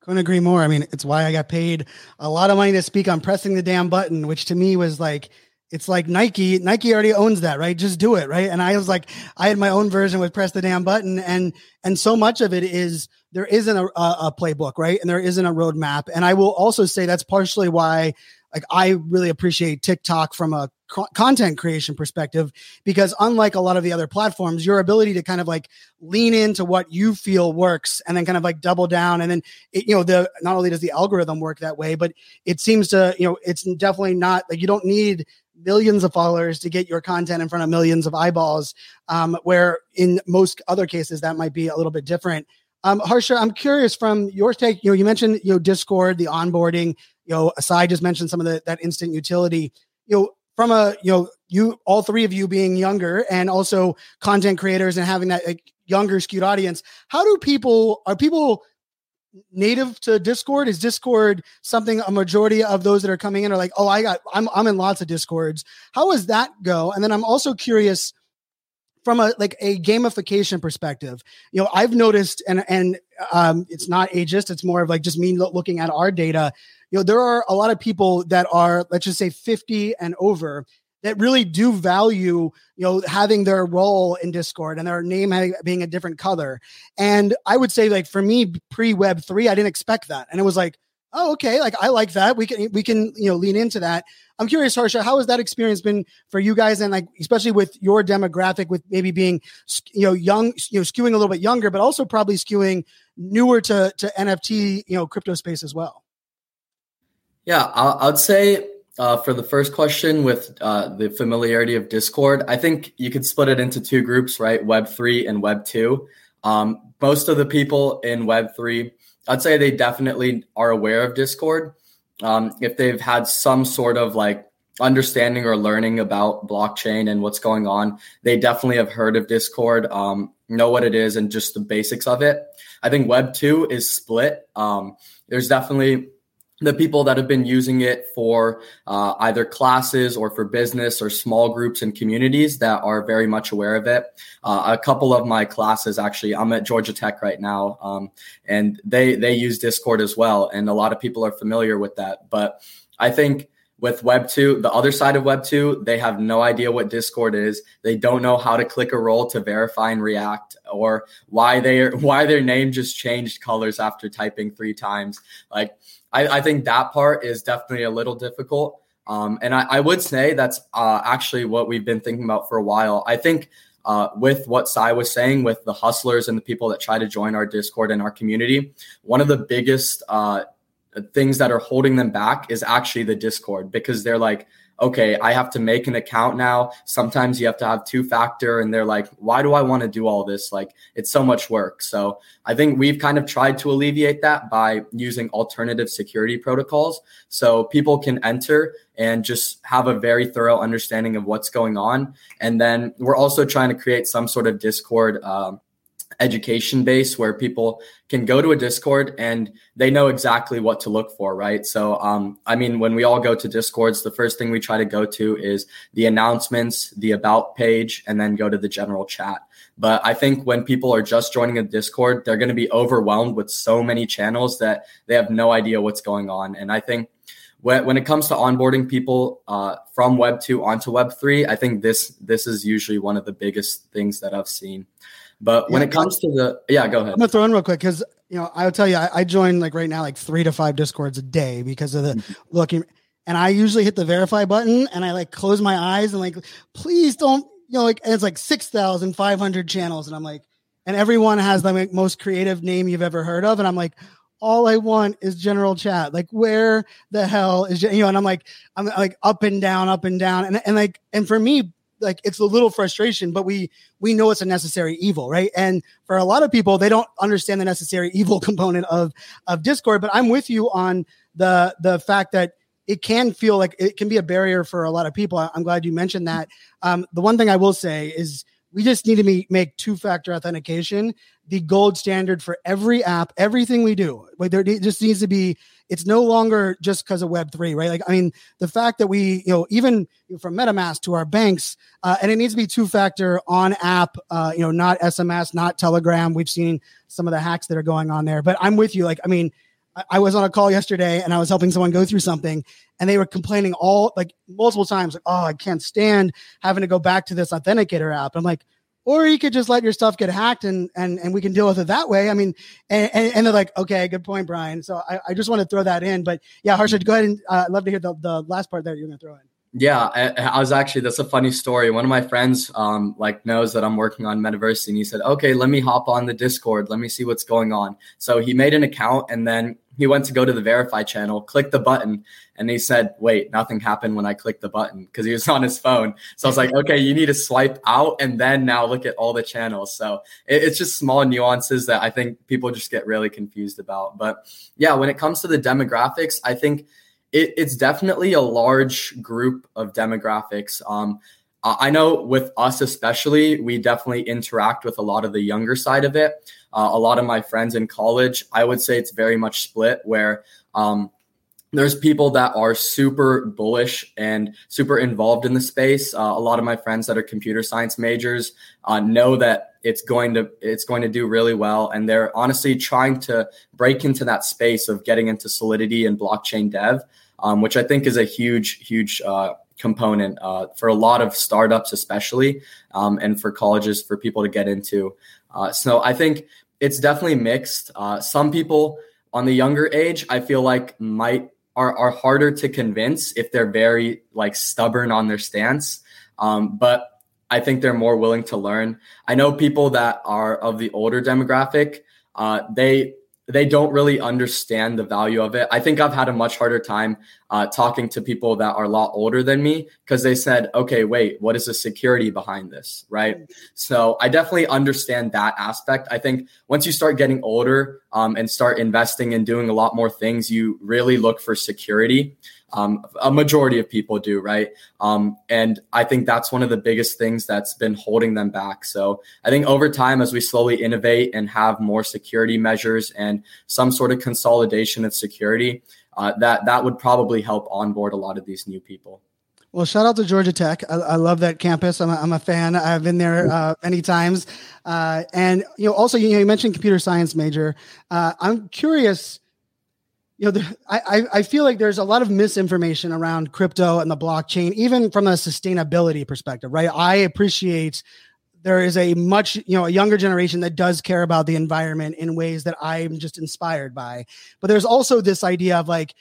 Couldn't agree more. I mean, it's why I got paid a lot of money to speak on pressing the damn button, which to me was like it's like Nike. Nike already owns that, right? Just do it, right? And I was like, I had my own version with press the damn button, and and so much of it is there isn't a, a playbook, right? And there isn't a roadmap. And I will also say that's partially why, like, I really appreciate TikTok from a co- content creation perspective because unlike a lot of the other platforms, your ability to kind of like lean into what you feel works and then kind of like double down, and then it, you know the not only does the algorithm work that way, but it seems to you know it's definitely not like you don't need millions of followers to get your content in front of millions of eyeballs. Um, where in most other cases that might be a little bit different. Um, Harsha, I'm curious from your take. You know, you mentioned you know Discord, the onboarding. You know, Asai just mentioned some of the that instant utility. You know, from a you know you all three of you being younger and also content creators and having that like, younger skewed audience. How do people are people native to Discord? Is Discord something a majority of those that are coming in are like, oh, I got, I'm, I'm in lots of Discords. How does that go? And then I'm also curious from a like a gamification perspective. You know, I've noticed, and and um, it's not ageist. It's more of like just me looking at our data. You know, there are a lot of people that are, let's just say, 50 and over that really do value you know having their role in discord and their name being a different color. And i would say like for me pre web 3 i didn't expect that. And it was like oh okay like i like that. We can we can you know lean into that. I'm curious harsha how has that experience been for you guys? And like especially with your demographic with maybe being you know young you know skewing a little bit younger but also probably skewing newer to to nft you know crypto space as well. Yeah i'd say uh, for the first question with uh, the familiarity of Discord, I think you could split it into two groups, right? Web three and Web two. Um, most of the people in Web three, I'd say they definitely are aware of Discord. Um, if they've had some sort of like understanding or learning about blockchain and what's going on, they definitely have heard of Discord, um, know what it is, and just the basics of it. I think Web two is split. Um, there's definitely the people that have been using it for uh, either classes or for business or small groups and communities that are very much aware of it. Uh, a couple of my classes, actually, I'm at Georgia Tech right now, um, and they they use Discord as well, and a lot of people are familiar with that. But I think with Web 2, the other side of Web 2, they have no idea what Discord is. They don't know how to click a role to verify and react or why they why their name just changed colors after typing three times. Like I, I think that part is definitely a little difficult. Um, and I, I, would say that's uh, actually what we've been thinking about for a while. I think uh, with what Sai was saying, with the hustlers and the people that try to join our Discord and our community, one of the biggest uh, things that are holding them back is actually the Discord because they're like, okay, I have to make an account now. Sometimes you have to have two factor, and they're like, why do I want to do all this? Like, it's so much work. So I think we've kind of tried to alleviate that by using alternative security protocols. So people can enter and just have a very thorough understanding of what's going on. And then we're also trying to create some sort of Discord um, education base where people can go to a discord and they know exactly what to look for right? So um, i mean when we all go to discords the first thing we try to go to is the announcements the about page and then go to the general chat. But i think when people are just joining a discord they're going to be overwhelmed with so many channels that they have no idea what's going on. And i think when, it comes to onboarding people uh, from web 2 onto web 3 i think this this is usually one of the biggest things that i've seen but when yeah, it comes to the yeah, go ahead. I'm gonna throw in real quick because you know I'll tell you I, I, join like right now like three to five discords a day because of the mm-hmm. looking. and I usually hit the verify button and I like close my eyes and like, please don't, you know, like it's like 6,500 channels. And I'm like, and everyone has the like, most creative name you've ever heard of. And I'm like, all I want is general chat. Like, where the hell is, you know, and I'm like, I'm like up and down, up and down. And, and like, and for me, like it's a little frustration, but we we know it's a necessary evil, right? And for a lot of people, they don't understand the necessary evil component of of Discord. But I'm with you on the the fact that it can feel like it can be a barrier for a lot of people. I'm glad you mentioned that. Um, the one thing I will say is we just need to make two factor authentication the gold standard for every app, everything we do. Like there just needs to be. It's no longer just because of Web three, right? Like I mean, the fact that we, you know, even from MetaMask to our banks, uh, and it needs to be two factor on app. Uh, you know, not SMS, not Telegram. We've seen some of the hacks that are going on there, but I'm with you. Like I mean I was on a call yesterday and I was helping someone go through something and they were complaining all like multiple times, like, oh, I can't stand having to go back to this authenticator app. I'm like, or you could just let your stuff get hacked and and and we can deal with it that way. I mean, and, and they're like, okay, good point, Brian. So I, I just want to throw that in. But yeah, Harshad, go ahead and uh, love to hear the, the last part that you're gonna throw in. Yeah, I, I, was actually that's a funny story. One of my friends um like knows that I'm working on Metaversity and he said, "Okay, let me hop on the Discord. Let me see what's going on." So he made an account and then he went to go to the verify channel, clicked the button, and he said, Wait, nothing happened when I clicked the button because he was on his phone. So I was like, Okay, you need to swipe out and then now look at all the channels. So it, it's just small nuances that I think people just get really confused about. But yeah, when it comes to the demographics, I think it, it's definitely a large group of demographics. Um, I know with us especially, we definitely interact with a lot of the younger side of it. Uh, a lot of my friends in college, I would say it's very much split where um, there's people that are super bullish and super involved in the space. Uh, a lot of my friends that are computer science majors uh, know that it's going to it's going to do really well, and they're honestly trying to break into that space of getting into Solidity and blockchain dev, um, which I think is a huge, huge uh, component uh, for a lot of startups, especially, um, and for colleges for people to get into. Uh, so I think it's definitely mixed. Uh, some people on the younger age, I feel like might are are harder to convince if they're very like stubborn on their stance. Um, but I think they're more willing to learn. I know people that are of the older demographic. Uh, they they don't really understand the value of it. I think I've had a much harder time uh, talking to people that are a lot older than me because they said, okay, wait, what is the security behind this? Right. So I definitely understand that aspect. I think once you start getting older um, and start investing and doing a lot more things, you really look for security. Um, a majority of people do, right? Um, and I think that's one of the biggest things that's been holding them back. So I think over time, as we slowly innovate and have more security measures and some sort of consolidation of security, uh, that that would probably help onboard a lot of these new people. Well, shout out to Georgia Tech. I, I love that campus. I'm a, I'm a fan. I've been there uh, many times. Uh, and you know, also you, you mentioned computer science major. Uh, I'm curious you know, I, I feel like there's a lot of misinformation around crypto and the blockchain, even from a sustainability perspective, right? I appreciate there is a much, you know, a younger generation that does care about the environment in ways that I'm just inspired by. But there's also this idea of like,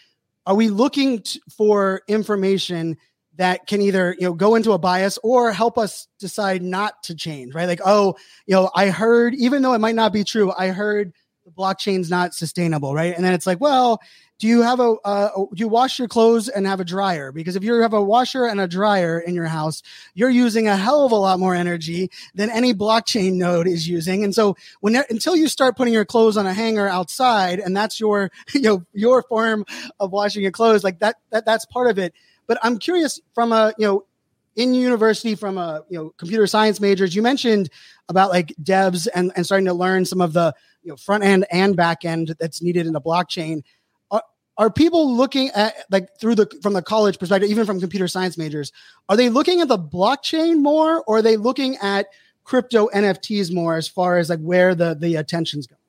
are we looking t- for information that can either you know go into a bias or help us decide not to change right like oh you know i heard even though it might not be true i heard blockchain's not sustainable, right? And then it's like, well, do you have a uh, do you wash your clothes and have a dryer? Because if you have a washer and a dryer in your house, you're using a hell of a lot more energy than any blockchain node is using. And so when until you start putting your clothes on a hanger outside, and that's your you know your form of washing your clothes, like that that that's part of it. But I'm curious from a you know in university from a you know computer science majors you mentioned about like devs and, and starting to learn some of the you know front end and back end that's needed in a blockchain. Are, are people looking at like through the from the college perspective even from computer science majors are they looking at the blockchain more or are they looking at crypto nfts more as far as like where the the attention's going?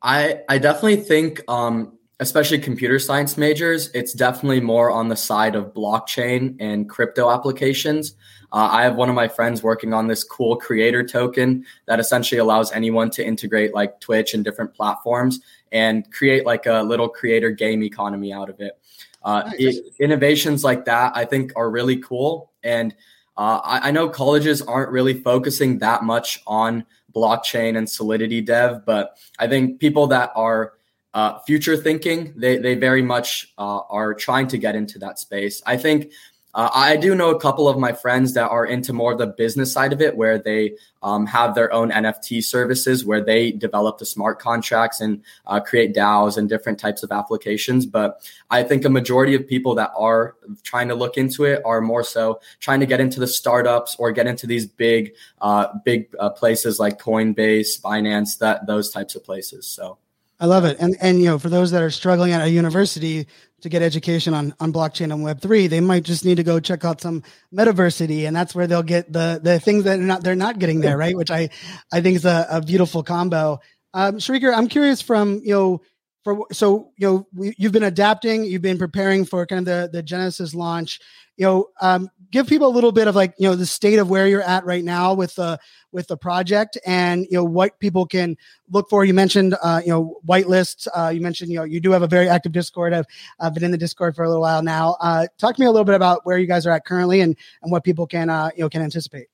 I i definitely think um especially computer science majors, it's definitely more on the side of blockchain and crypto applications. Uh, I have one of my friends working on this cool creator token that essentially allows anyone to integrate like Twitch and different platforms and create like a little creator game economy out of it. uh, nice. innovations like that, I think, are really cool. And uh, I, I, know colleges aren't really focusing that much on blockchain and Solidity dev, but I think people that are uh, future thinking, they they very much uh, are trying to get into that space. I think uh, I do know a couple of my friends that are into more of the business side of it, where they um, have their own NFT services, where they develop the smart contracts and uh, create DAOs and different types of applications. But I think a majority of people that are trying to look into it are more so trying to get into the startups or get into these big, uh, big uh, places like Coinbase, Binance, that those types of places. So. I love it. And and you know, for those that are struggling at a university to get education on on blockchain and web 3, they might just need to go check out some metaversity and that's where they'll get the the things that they're not they're not getting there, right? Which I I think is a, a beautiful combo. Um Srikar, I'm curious from, you know, for so you know, we, you've been adapting, you've been preparing for kind of the the Genesis launch you know, um, give people a little bit of like, you know, the state of where you're at right now with the with the project and you know what people can look for. You mentioned uh, you know whitelists. Uh, you mentioned you know you do have a very active Discord. I've, I've been in the Discord for a little while now. Uh, talk to me a little bit about where you guys are at currently and and what people can uh, you know can anticipate.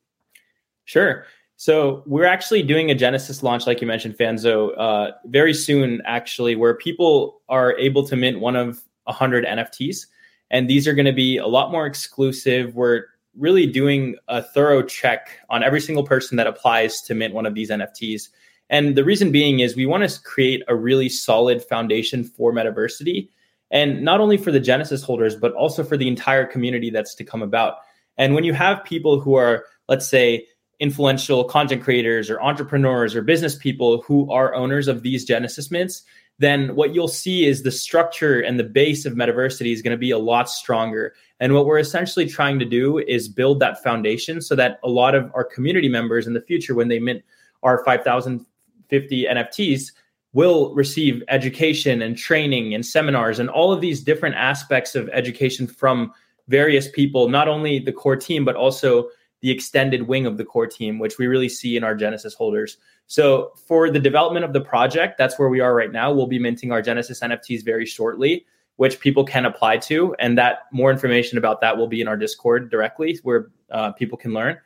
Sure. So we're actually doing a Genesis launch, like you mentioned, Fanzo, uh, very soon, actually, where people are able to mint one of 100 NFTs. And these are going to be a lot more exclusive. We're really doing a thorough check on every single person that applies to mint one of these NFTs. And the reason being is we want to create a really solid foundation for Metaversity. And not only for the Genesis holders, but also for the entire community that's to come about. And when you have people who are, let's say, influential content creators or entrepreneurs or business people who are owners of these Genesis mints, then what you'll see is the structure and the base of Metaversity is going to be a lot stronger. And what we're essentially trying to do is build that foundation so that a lot of our community members in the future, when they mint our 5,050 NFTs, will receive education and training and seminars and all of these different aspects of education from various people, not only the core team, but also the extended wing of the core team, which we really see in our Genesis holders. So for the development of the project, that's where we are right now. We'll be minting our Genesis NFTs very shortly, which people can apply to, and that more information about that will be in our Discord directly, where uh, people can learn.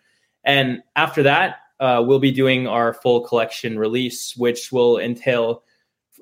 And after that, uh, we'll be doing our full collection release, which will entail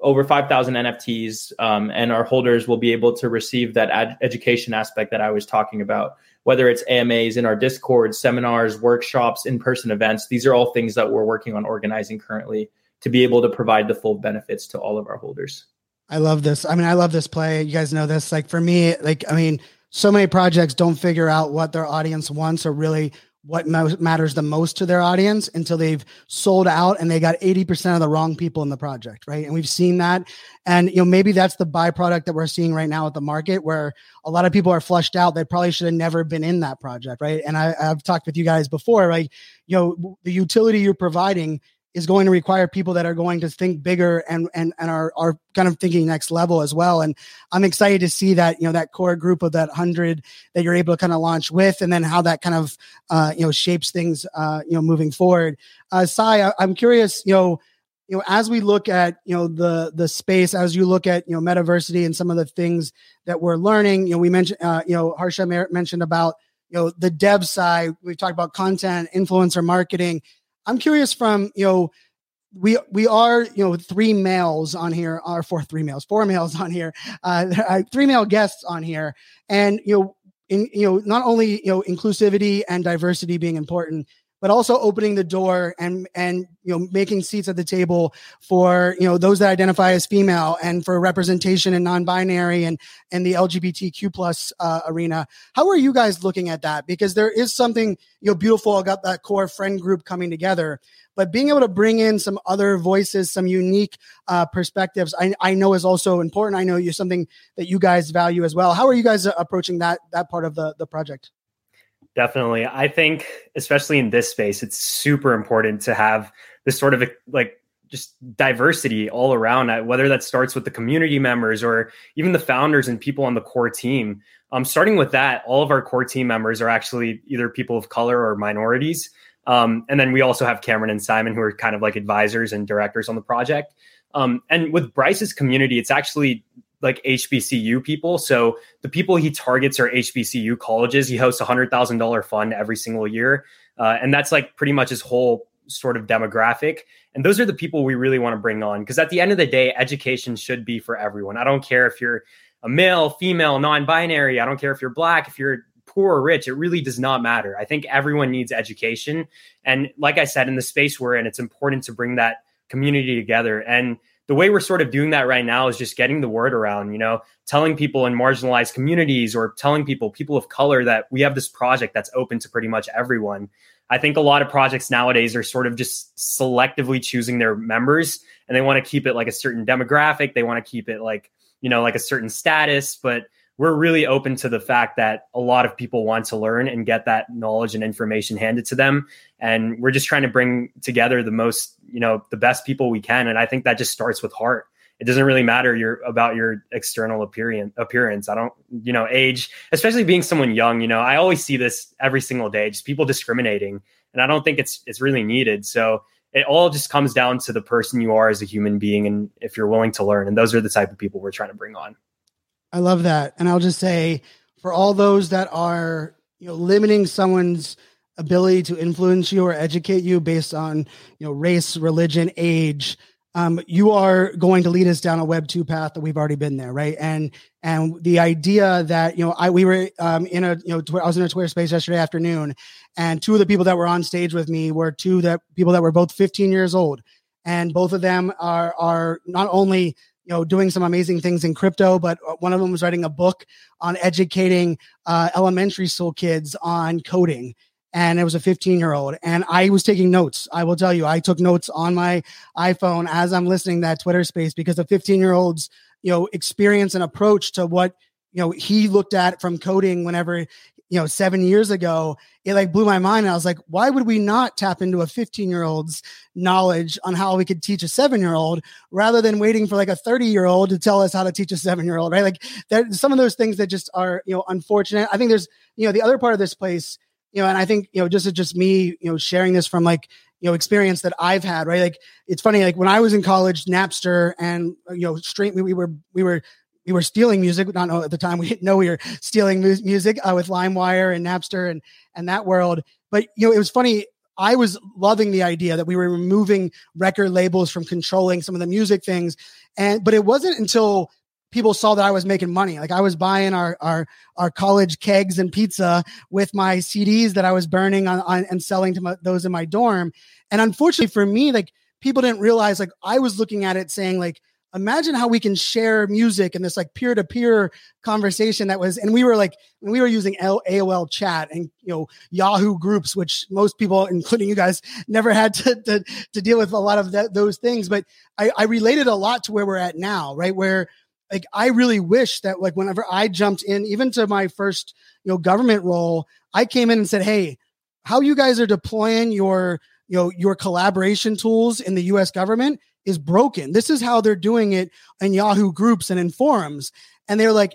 over 5,000 NFTs, um, and our holders will be able to receive that ad- education aspect that I was talking about whether it's AMAs in our Discord, seminars, workshops, in person events. These are all things that we're working on organizing currently to be able to provide the full benefits to all of our holders. I love this. I mean, I love this play. You guys know this. Like for me, like, I mean, so many projects don't figure out what their audience wants or really what matters the most to their audience until they've sold out and they got 80% of the wrong people in the project right? And we've seen that. And you know maybe that's the byproduct that we're seeing right now at the market where a lot of people are flushed out. They probably should have never been in that project right? And I, i've talked with you guys before like you know the utility you're providing is going to require people that are going to think bigger and and and are are kind of thinking next level as well. And I'm excited to see that you know that core group of that hundred that you're able to kind of launch with, and then how that kind of uh, you know shapes things uh, you know moving forward. Uh, Sai, I'm curious, you know. You know, as we look at you know the the space, as you look at you know metaversity and some of the things that we're learning, you know, we mentioned uh, you know Harsha mentioned about you know the dev side. We talked about content, influencer marketing I'm curious from, you know, we we are you know three males on here or four three males four males on here uh three male guests on here. And you know in you know not only you know inclusivity and diversity being important but also opening the door and and you know making seats at the table for you know those that identify as female and for representation in non-binary and and the LGBTQ plus uh, arena. How are you guys looking at that? Because there is something you know beautiful about that core friend group coming together. But being able to bring in some other voices, some unique uh, perspectives, I, I know is also important. I know you something that you guys value as well. How are you guys approaching that that part of the the project? Definitely. I think, especially in this space, it's super important to have this sort of like just diversity all around, uh, whether that starts with the community members or even the founders and people on the core team. Um, starting with that, all of our core team members are actually either people of color or minorities. Um, and then we also have Cameron and Simon, who are kind of like advisors and directors on the project. Um, and with Bryce's community, it's actually like HBCU people. So the people he targets are HBCU colleges. He hosts a hundred thousand dollar fund every single year, uh, and that's like pretty much his whole sort of demographic. And those are the people we really want to bring on because at the end of the day, education should be for everyone. I don't care if you're a male, female, non-binary. I don't care if you're black, if you're poor or rich. It really does not matter. I think everyone needs education, and like I said, in the space we're in, it's important to bring that community together and the way we're sort of doing that right now is just getting the word around, you know, telling people in marginalized communities or telling people, people of color, that we have this project that's open to pretty much everyone. I think a lot of projects nowadays are sort of just selectively choosing their members and they want to keep it like a certain demographic. They want to keep it like, you know, like a certain status. But we're really open to the fact that a lot of people want to learn and get that knowledge and information handed to them. And we're just trying to bring together the most you know the best people we can. And i think that just starts with heart. It doesn't really matter your about your external appearance appearance. I don't you know age especially being someone young you know i always see this every single day just people discriminating. And i don't think it's it's really needed. So it all just comes down to the person you are as a human being and if you're willing to learn. And those are the type of people we're trying to bring on I love that. And I'll just say for all those that are, you know, limiting someone's ability to influence you or educate you based on, you know, race, religion, age, um, you are going to lead us down a web two path that we've already been there, right? And and the idea that you know, I we were um, in a you know, tw- I was in a Twitter space yesterday afternoon, and two of the people that were on stage with me were two that people that were both 15 years old, and both of them are are not only you know doing some amazing things in crypto but uh, one of them was writing a book on educating uh, elementary school kids on coding. And it was a 15 year old and i was taking notes. I will tell you i took notes on my iphone as i'm listening that twitter space because the 15 year old's you know experience and approach to what you know he looked at from coding whenever you know, seven years ago, it like blew my mind. And I was like, why would we not tap into a 15 year old's knowledge on how we could teach a seven year old rather than waiting for like a 30 year old to tell us how to teach a seven year old, right? Like there's some of those things that just are, you know, unfortunate. I think there's, you know, the other part of this place, you know, and I think, you know, just just me, you know, sharing this from like, you know, experience that I've had, right? Like it's funny, like when I was in college, Napster and you know, straight we were we were we were stealing music. Not at the time we didn't know we were stealing mu- music uh, with LimeWire and Napster and and that world. But you know, it was funny. I was loving the idea that we were removing record labels from controlling some of the music things, and but it wasn't until people saw that I was making money. Like I was buying our our our college kegs and pizza with my CDs that I was burning on, on and selling to my, those in my dorm. And unfortunately for me, like people didn't realize like I was looking at it saying like imagine how we can share music and this like peer-to-peer conversation that was and we were like we were using aol chat and you know yahoo groups which most people including you guys never had to to, to deal with a lot of that, those things. But I, I related a lot to where we're at now right? Where like i really wish that like whenever i jumped in even to my first you know government role i came in and said hey how you guys are deploying your you know your collaboration tools in the us government is broken. This is how they're doing it in Yahoo groups and in forums. And they're like,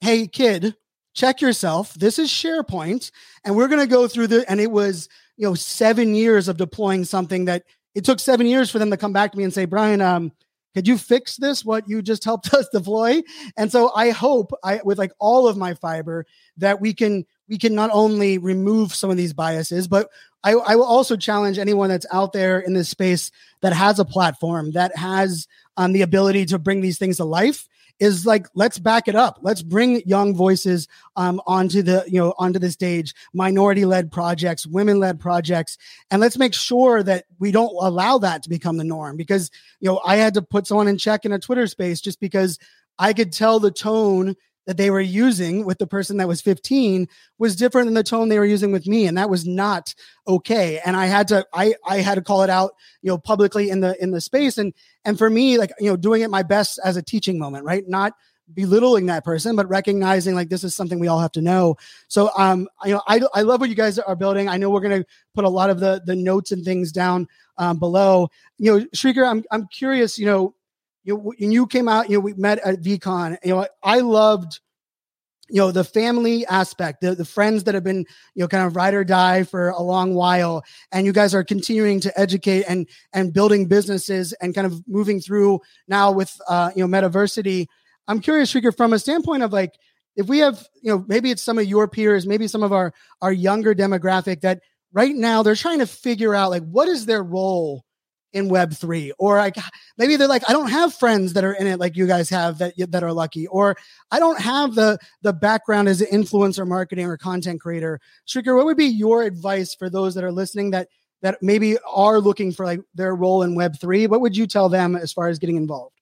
hey, kid, check yourself. This is SharePoint. And we're going to go through the, and it was, you know, seven years of deploying something that it took seven years for them to come back to me and say, Brian, um, could you fix this what you just helped us deploy and so i hope i with like all of my fiber that we can we can not only remove some of these biases but I, I will also challenge anyone that's out there in this space that has a platform that has um, the ability to bring these things to life is like let's back it up. Let's bring young voices um, onto the you know onto the stage minority led projects women led projects and let's make sure that we don't allow that to become the norm because you know i had to put someone in check in a twitter space just because i could tell the tone that they were using with the person that was 15 was different than the tone they were using with me and that was not okay. And i had to i i had to call it out you know publicly in the in the space. And and for me like you know doing it my best as a teaching moment right? Not belittling that person but recognizing like this is something we all have to know. So um you know i, I love what you guys are building. I know we're to put a lot of the the notes and things down um, below. You know Srikar, i'm i'm curious you know you know, when you came out, you know, we met at VeeCon. You know, I loved, you know, the family aspect, the, the friends that have been, you know, kind of ride or die for a long while, and you guys are continuing to educate and and building businesses and kind of moving through now with, uh, you know, Metaversity. I'm curious, Srikar, from a standpoint of like, if we have, you know, maybe it's some of your peers, maybe some of our our younger demographic that right now they're trying to figure out like what is their role in web 3 or like maybe they're like i don't have friends that are in it like you guys have that that are lucky or i don't have the the background as an influencer marketing or content creator. Srikar, what would be your advice for those that are listening that that maybe are looking for like their role in web 3 what would you tell them as far as getting involved?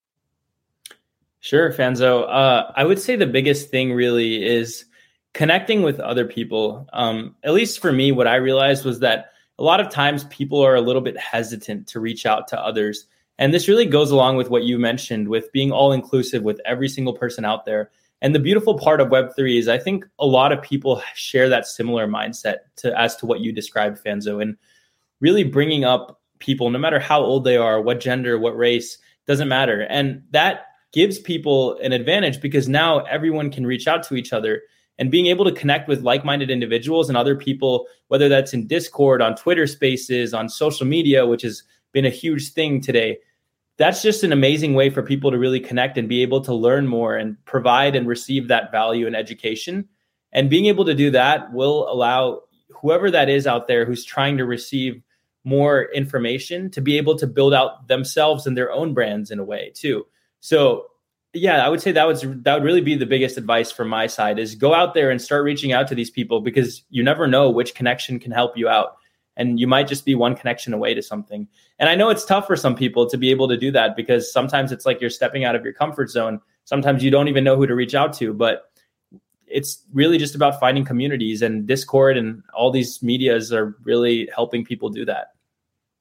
Sure fanzo. Uh, i would say the biggest thing really is connecting with other people. Um, at least for me what i realized was that a lot of times people are a little bit hesitant to reach out to others. And this really goes along with what you mentioned with being all inclusive with every single person out there. And the beautiful part of Web3 is I think a lot of people share that similar mindset to as to what you described, Fanzo, and really bringing up people, no matter how old they are, what gender, what race, doesn't matter. And that gives people an advantage because now everyone can reach out to each other and being able to connect with like-minded individuals and other people whether that's in discord on twitter spaces on social media which has been a huge thing today that's just an amazing way for people to really connect and be able to learn more and provide and receive that value and education. And being able to do that will allow whoever that is out there who's trying to receive more information to be able to build out themselves and their own brands in a way too. So yeah, I would say that was that would really be the biggest advice from my side is go out there and start reaching out to these people because you never know which connection can help you out. And you might just be one connection away to something. And I know it's tough for some people to be able to do that because sometimes it's like you're stepping out of your comfort zone. Sometimes you don't even know who to reach out to, but it's really just about finding communities and Discord and all these medias are really helping people do that.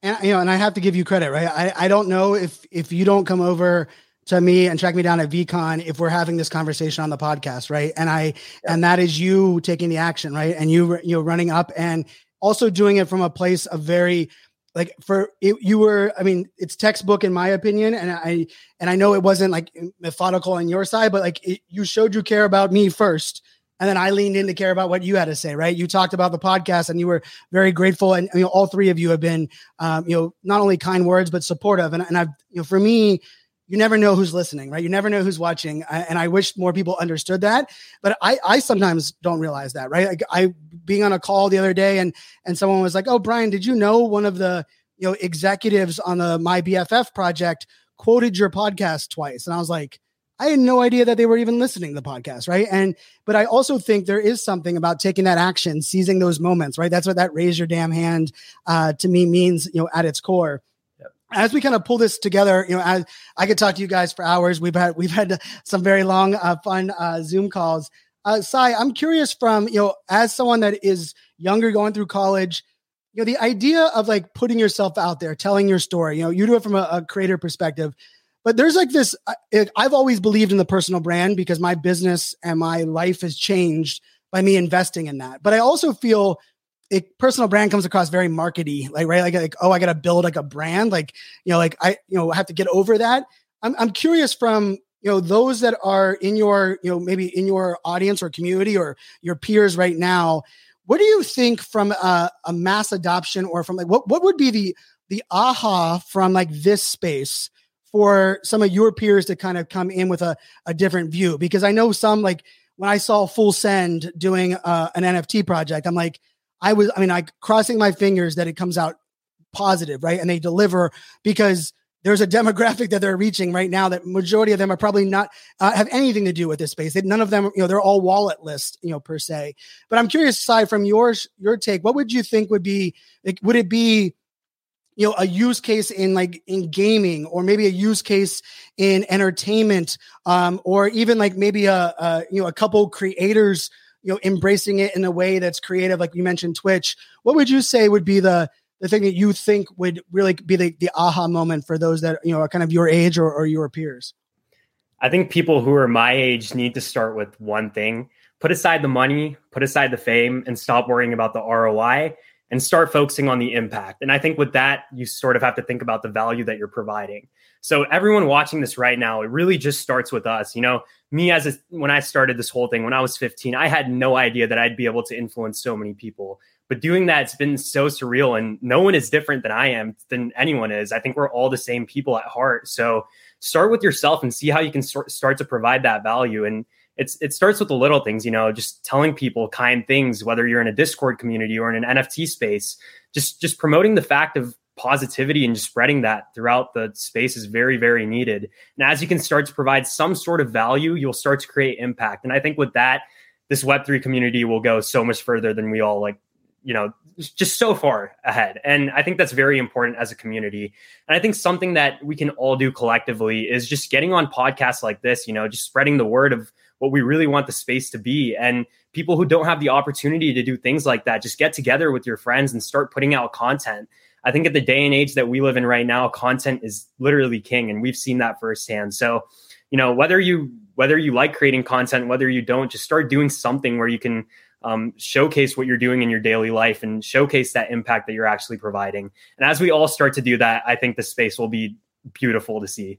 And you know, and I have to give you credit, right? I, I don't know if if you don't come over to me and track me down at VeeCon if we're having this conversation on the podcast, right? And I yeah. and that is you taking the action, right? And you you know running up and also doing it from a place of very like for it, you were i mean it's textbook in my opinion and i and i know it wasn't like methodical on your side but like it, you showed you care about me first and then i leaned in to care about what you had to say right you talked about the podcast and you were very grateful and you know all three of you have been um, you know not only kind words but supportive and, and i've you know for me you never know who's listening, right? You never know who's watching. And I wish more people understood that. But I, I sometimes don't realize that, right? Like I being on a call the other day and and someone was like, Oh, Brian, did you know one of the you know executives on the My BFF project quoted your podcast twice? And I was like, I had no idea that they were even listening to the podcast, right? And but I also think there is something about taking that action, seizing those moments, right? That's what that raise your damn hand uh, to me means, you know, at its core as we kind of pull this together, you know, as I could talk to you guys for hours. We've had we've had some very long, uh, fun uh, Zoom calls. Uh, Sai, I'm curious from you know, as someone that is younger, going through college, you know, the idea of like putting yourself out there, telling your story. You know, you do it from a, a creator perspective, but there's like this. I've always believed in the personal brand because my business and my life has changed by me investing in that. But I also feel it personal brand comes across very markety, like right, like like oh, I got to build like a brand, like you know, like I you know have to get over that. I'm I'm curious from you know those that are in your you know maybe in your audience or community or your peers right now. What do you think from a, a mass adoption or from like what what would be the the aha from like this space for some of your peers to kind of come in with a, a different view? Because I know some like when I saw Full Send doing uh, an NFT project, I'm like I was, I mean, I crossing my fingers that it comes out positive, right? And they deliver because there's a demographic that they're reaching right now that majority of them are probably not uh, have anything to do with this space. They, none of them, you know, they're all wallet list, you know, per se. But I'm curious, aside from yours, your take, what would you think would be? Like, would it be, you know, a use case in like in gaming, or maybe a use case in entertainment, um, or even like maybe a, a you know a couple creators you know embracing it in a way that's creative like you mentioned twitch what would you say would be the the thing that you think would really be the, the aha moment for those that you know are kind of your age or, or your peers? I think people who are my age need to start with one thing. Put aside the money put aside the fame and stop worrying about the roi and start focusing on the impact and i think with that you sort of have to think about the value that you're providing so everyone watching this right now, it really just starts with us. You know, me as a, when I started this whole thing when I was 15, I had no idea that I'd be able to influence so many people. But doing that, it's been so surreal, and no one is different than I am than anyone is. I think we're all the same people at heart. So start with yourself and see how you can start to provide that value. And it's it starts with the little things, you know, just telling people kind things, whether you're in a Discord community or in an NFT space, just just promoting the fact of positivity and just spreading that throughout the space is very very needed. And as you can start to provide some sort of value you'll start to create impact. And i think with that this web3 community will go so much further than we all like you know just so far ahead. And i think that's very important as a community. And i think something that we can all do collectively is just getting on podcasts like this you know just spreading the word of what we really want the space to be and people who don't have the opportunity to do things like that just get together with your friends and start putting out content i think at the day and age that we live in right now content is literally king and we've seen that firsthand so you know whether you whether you like creating content whether you don't just start doing something where you can um, showcase what you're doing in your daily life and showcase that impact that you're actually providing. And as we all start to do that, I think the space will be beautiful to see.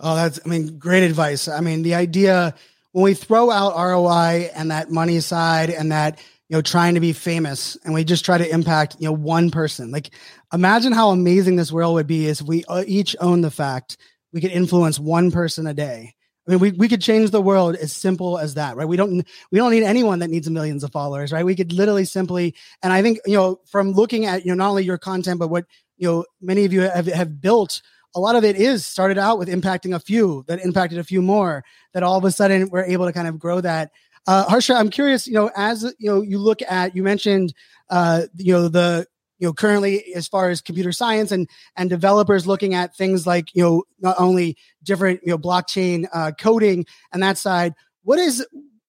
Oh, that's, I mean, great advice. I mean, the idea when we throw out ROI and that money side and that, you know, trying to be famous and we just try to impact, you know, one person, like imagine how amazing this world would be if we uh, each own the fact we could influence one person a day I mean, we, we could change the world as simple as that, right? We don't we don't need anyone that needs millions of followers, right? We could literally simply, and I think you know, from looking at you know not only your content, but what you know many of you have, have built, a lot of it is started out with impacting a few that impacted a few more. That all of a sudden we're able to kind of grow that. Uh, Harsha, I'm curious, you know, as you know, you look at you mentioned, uh, you know, the you know currently as far as computer science and and developers looking at things like you know not only different you know blockchain uh, coding and that side what is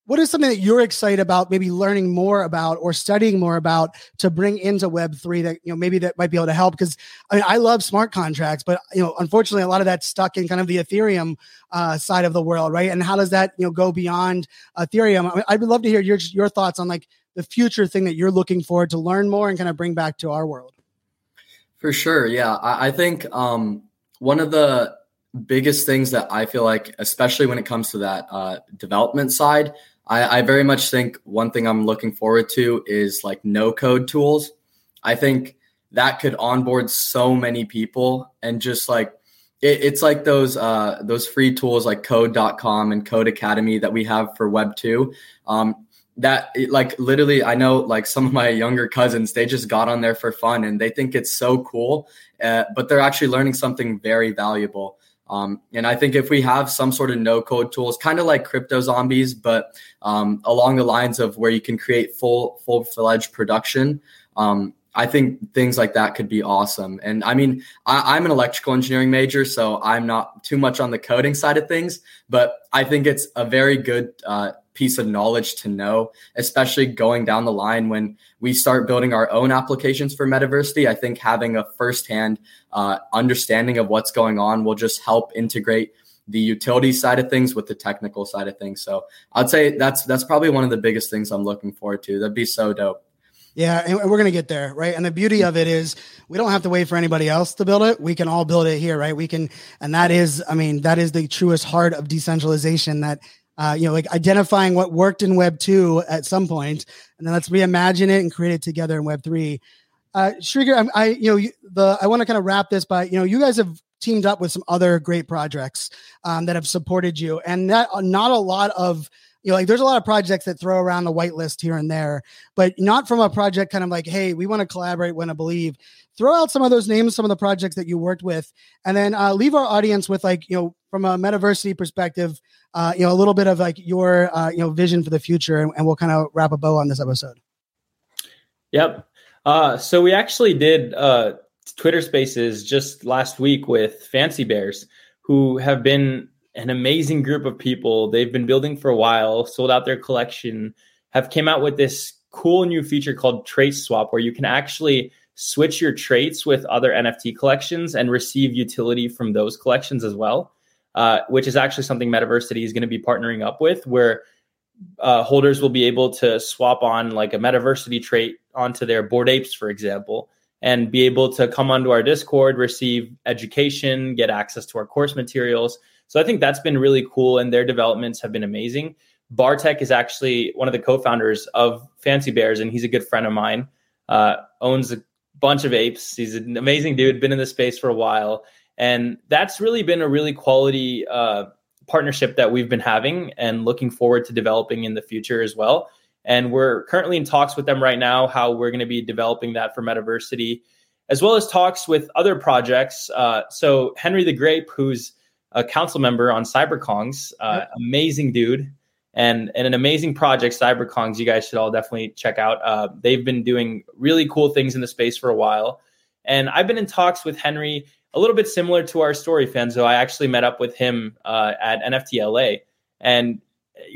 what is something that you're excited about maybe learning more about or studying more about to bring into web3 that you know maybe that might be able to help because i mean i love smart contracts but you know unfortunately a lot of that's stuck in kind of the ethereum uh, side of the world right and how does that you know go beyond ethereum I mean, i'd love to hear your your thoughts on like the future thing that you're looking forward to learn more and kind of bring back to our world? For sure. Yeah. I, I think um, one of the biggest things that I feel like, especially when it comes to that uh, development side, I, I very much think one thing I'm looking forward to is like no code tools. I think that could onboard so many people and just like it, it's like those uh, those free tools like code.com and Codecademy that we have for web 2 um, that like literally i know like some of my younger cousins they just got on there for fun and they think it's so cool uh, but they're actually learning something very valuable um, and i think if we have some sort of no code tools kind of like CryptoZombies but um, along the lines of where you can create full full fledged production um, I think things like that could be awesome. And I mean, I, am an electrical engineering major, so I'm not too much on the coding side of things, but I think it's a very good uh, piece of knowledge to know, especially going down the line when we start building our own applications for Metaversity. I think having a firsthand uh, understanding of what's going on will just help integrate the utility side of things with the technical side of things. So I'd say that's that's probably one of the biggest things I'm looking forward to. That'd be so dope. Yeah, and we're gonna get there, right? And the beauty of it is we don't have to wait for anybody else to build it. We can all build it here, right? We can, and that is, I mean, that is the truest heart of decentralization. That uh, you know, like identifying what worked in Web two at some point, and then let's reimagine it and create it together in Web three. Uh, Srikar, I, I, you know, the I want to kind of wrap this by, you know, you guys have teamed up with some other great projects um, that have supported you, and that not a lot of you know, like there's a lot of projects that throw around the whitelist here and there, but not from a project kind of like, hey, we want to collaborate, want to believe. Throw out some of those names, some of the projects that you worked with, and then uh, leave our audience with like, you know, from a metaversity perspective, uh, you know, a little bit of like your, uh, you know, vision for the future, and, and we'll kind of wrap a bow on this episode. Yep. Uh, so we actually did uh, Twitter Spaces just last week with Fancy Bears, who have been an amazing group of people. They've been building for a while, sold out their collection, have came out with this cool new feature called Trait Swap, where you can actually switch your traits with other NFT collections and receive utility from those collections as well. Uh, which is actually something Metaversity is going to be partnering up with, where uh, holders will be able to swap on like a Metaversity trait onto their Bored Apes, for example, and be able to come onto our Discord, receive education, get access to our course materials. So I think that's been really cool, and their developments have been amazing. Bartek is actually one of the co-founders of Fancy Bears, and he's a good friend of mine. Uh, owns a bunch of apes. He's an amazing dude. Been in the space for a while, And that's really been a really quality uh, partnership that we've been having and looking forward to developing in the future as well. And we're currently in talks with them right now how we're going to be developing that for Metaversity, as well as talks with other projects. Uh, so Henry the Grape, who's a council member on CyberKongz, uh, yep. amazing dude, and and an amazing project, CyberKongz. You guys should all definitely check out. Uh, they've been doing really cool things in the space for a while, and I've been in talks with Henry a little bit similar to our story, Fanzo. I actually met up with him uh, at NFT LA, and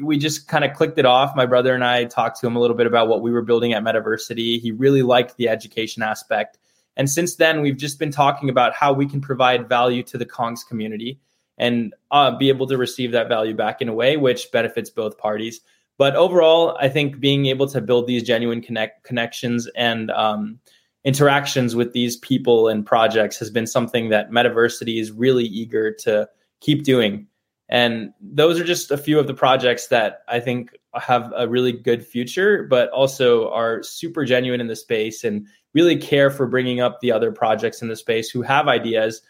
we just kind of clicked it off. My brother and I talked to him a little bit about what we were building at Metaversity. He really liked the education aspect. And since then, we've just been talking about how we can provide value to the Kongz community and uh, be able to receive that value back in a way which benefits both parties. But overall, I think being able to build these genuine connect connections and um, interactions with these people and projects has been something that Metaversity is really eager to keep doing. And those are just a few of the projects that I think have a really good future, but also are super genuine in the space and really care for bringing up the other projects in the space who have ideas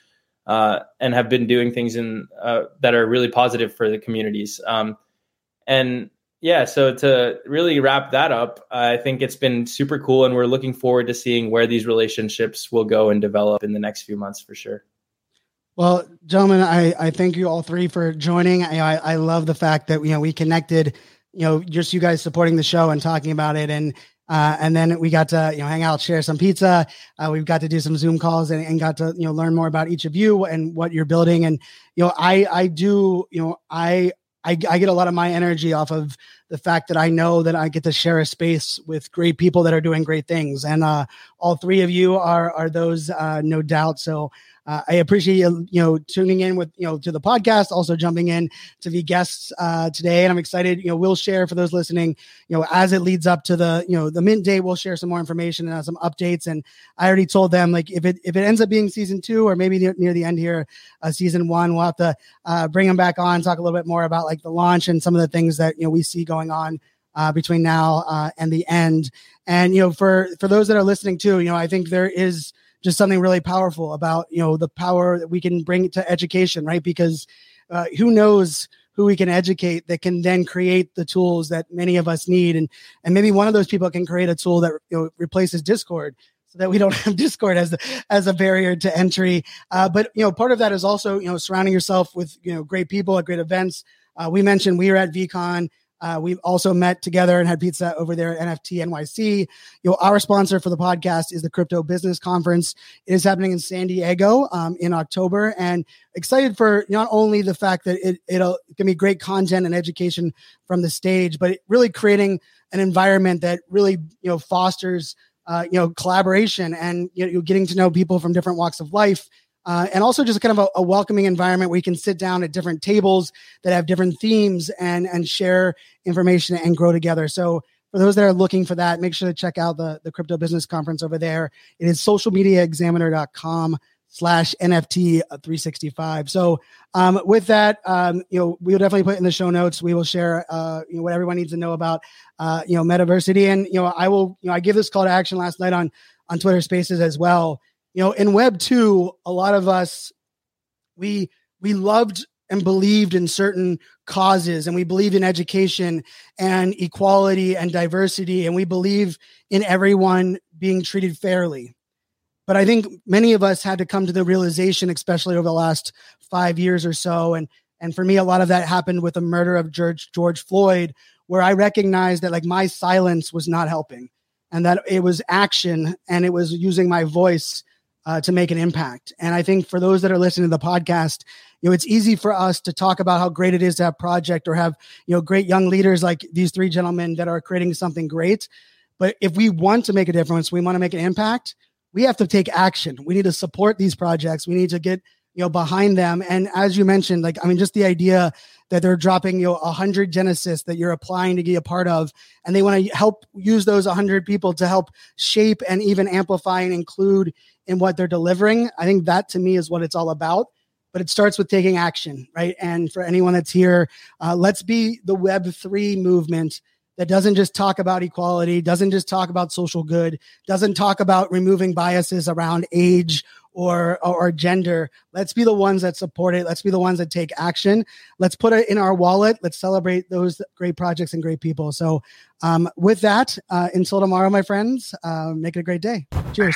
uh, and have been doing things in uh, that are really positive for the communities. Um, and yeah, so to really wrap that up, I think it's been super cool, and we're looking forward to seeing where these relationships will go and develop in the next few months for sure. Well, gentlemen, I, I thank you all three for joining. I, I love the fact that you know we connected, you know, just you guys supporting the show and talking about it, and uh, and then we got to you know hang out, share some pizza. Uh, we've got to do some Zoom calls and, and got to you know learn more about each of you and what you're building. And you know, I I do you know I I, I get a lot of my energy off of the fact that I know that I get to share a space with great people that are doing great things, and uh, all three of you are are those, uh, no doubt. So uh, I appreciate you, you know, tuning in with, you know, to the podcast, also jumping in to be guests uh, today. And I'm excited, you know, we'll share for those listening, you know, as it leads up to the, you know, the mint day, we'll share some more information and some updates. And I already told them like, if it, if it ends up being season two or maybe near, near the end here, uh, season one, we'll have to uh, bring them back on, talk a little bit more about like the launch and some of the things that, you know, we see going on uh, between now uh, and the end. And you know, for for those that are listening too, you know, I think there is just something really powerful about you know the power that we can bring to education right? Because uh, who knows who we can educate that can then create the tools that many of us need. And and maybe one of those people can create a tool that you know, replaces discord so that we don't have discord as as a barrier to entry. Uh, but you know part of that is also you know surrounding yourself with you know great people at great events. Uh, we mentioned we were at VeeCon uh, we've also met together and had pizza over there at NFT NYC. You know, our sponsor for the podcast is the Crypto Business Conference. It is happening in San Diego um, in October, and excited for not only the fact that it it'll it can be great content and education from the stage, but really creating an environment that really you know fosters uh, you know collaboration and you know getting to know people from different walks of life uh, and also just kind of a, a, welcoming environment where you can sit down at different tables that have different themes and and share information and grow together. So for those that are looking for that, make sure to check out the, the crypto business conference over there. It is socialmediaexaminer.com slash NFT 365. So um, with that, um, you know, we'll definitely put in the show notes. We will share, uh, you know, what everyone needs to know about, uh, you know, metaversity. And, you know, I will, you know, I give this call to action last night on, on Twitter spaces as well you know in web 2 a lot of us we we loved and believed in certain causes and we believe in education and equality and diversity and we believe in everyone being treated fairly. But i think many of us had to come to the realization especially over the last 5 years or so and and for me a lot of that happened with the murder of george george floyd where i recognized that like my silence was not helping and that it was action and it was using my voice uh, to make an impact. And I think for those that are listening to the podcast, you know, it's easy for us to talk about how great it is to have project or have, you know, great young leaders like these three gentlemen that are creating something great. But if we want to make a difference, we want to make an impact, we have to take action. We need to support these projects. We need to get, you know, behind them. And as you mentioned, like, I mean, just the idea that they're dropping, you know, a hundred Genesis that you're applying to be a part of, and they want to help use those hundred people to help shape and even amplify and include in what they're delivering. I think that to me is what it's all about. But it starts with taking action, right? And for anyone that's here, uh, let's be the Web3 movement that doesn't just talk about equality, doesn't just talk about social good, doesn't talk about removing biases around age or, or, or gender. Let's be the ones that support it. Let's be the ones that take action. Let's put it in our wallet. Let's celebrate those great projects and great people. So, um, with that, uh, until tomorrow, my friends, uh, make it a great day. Cheers.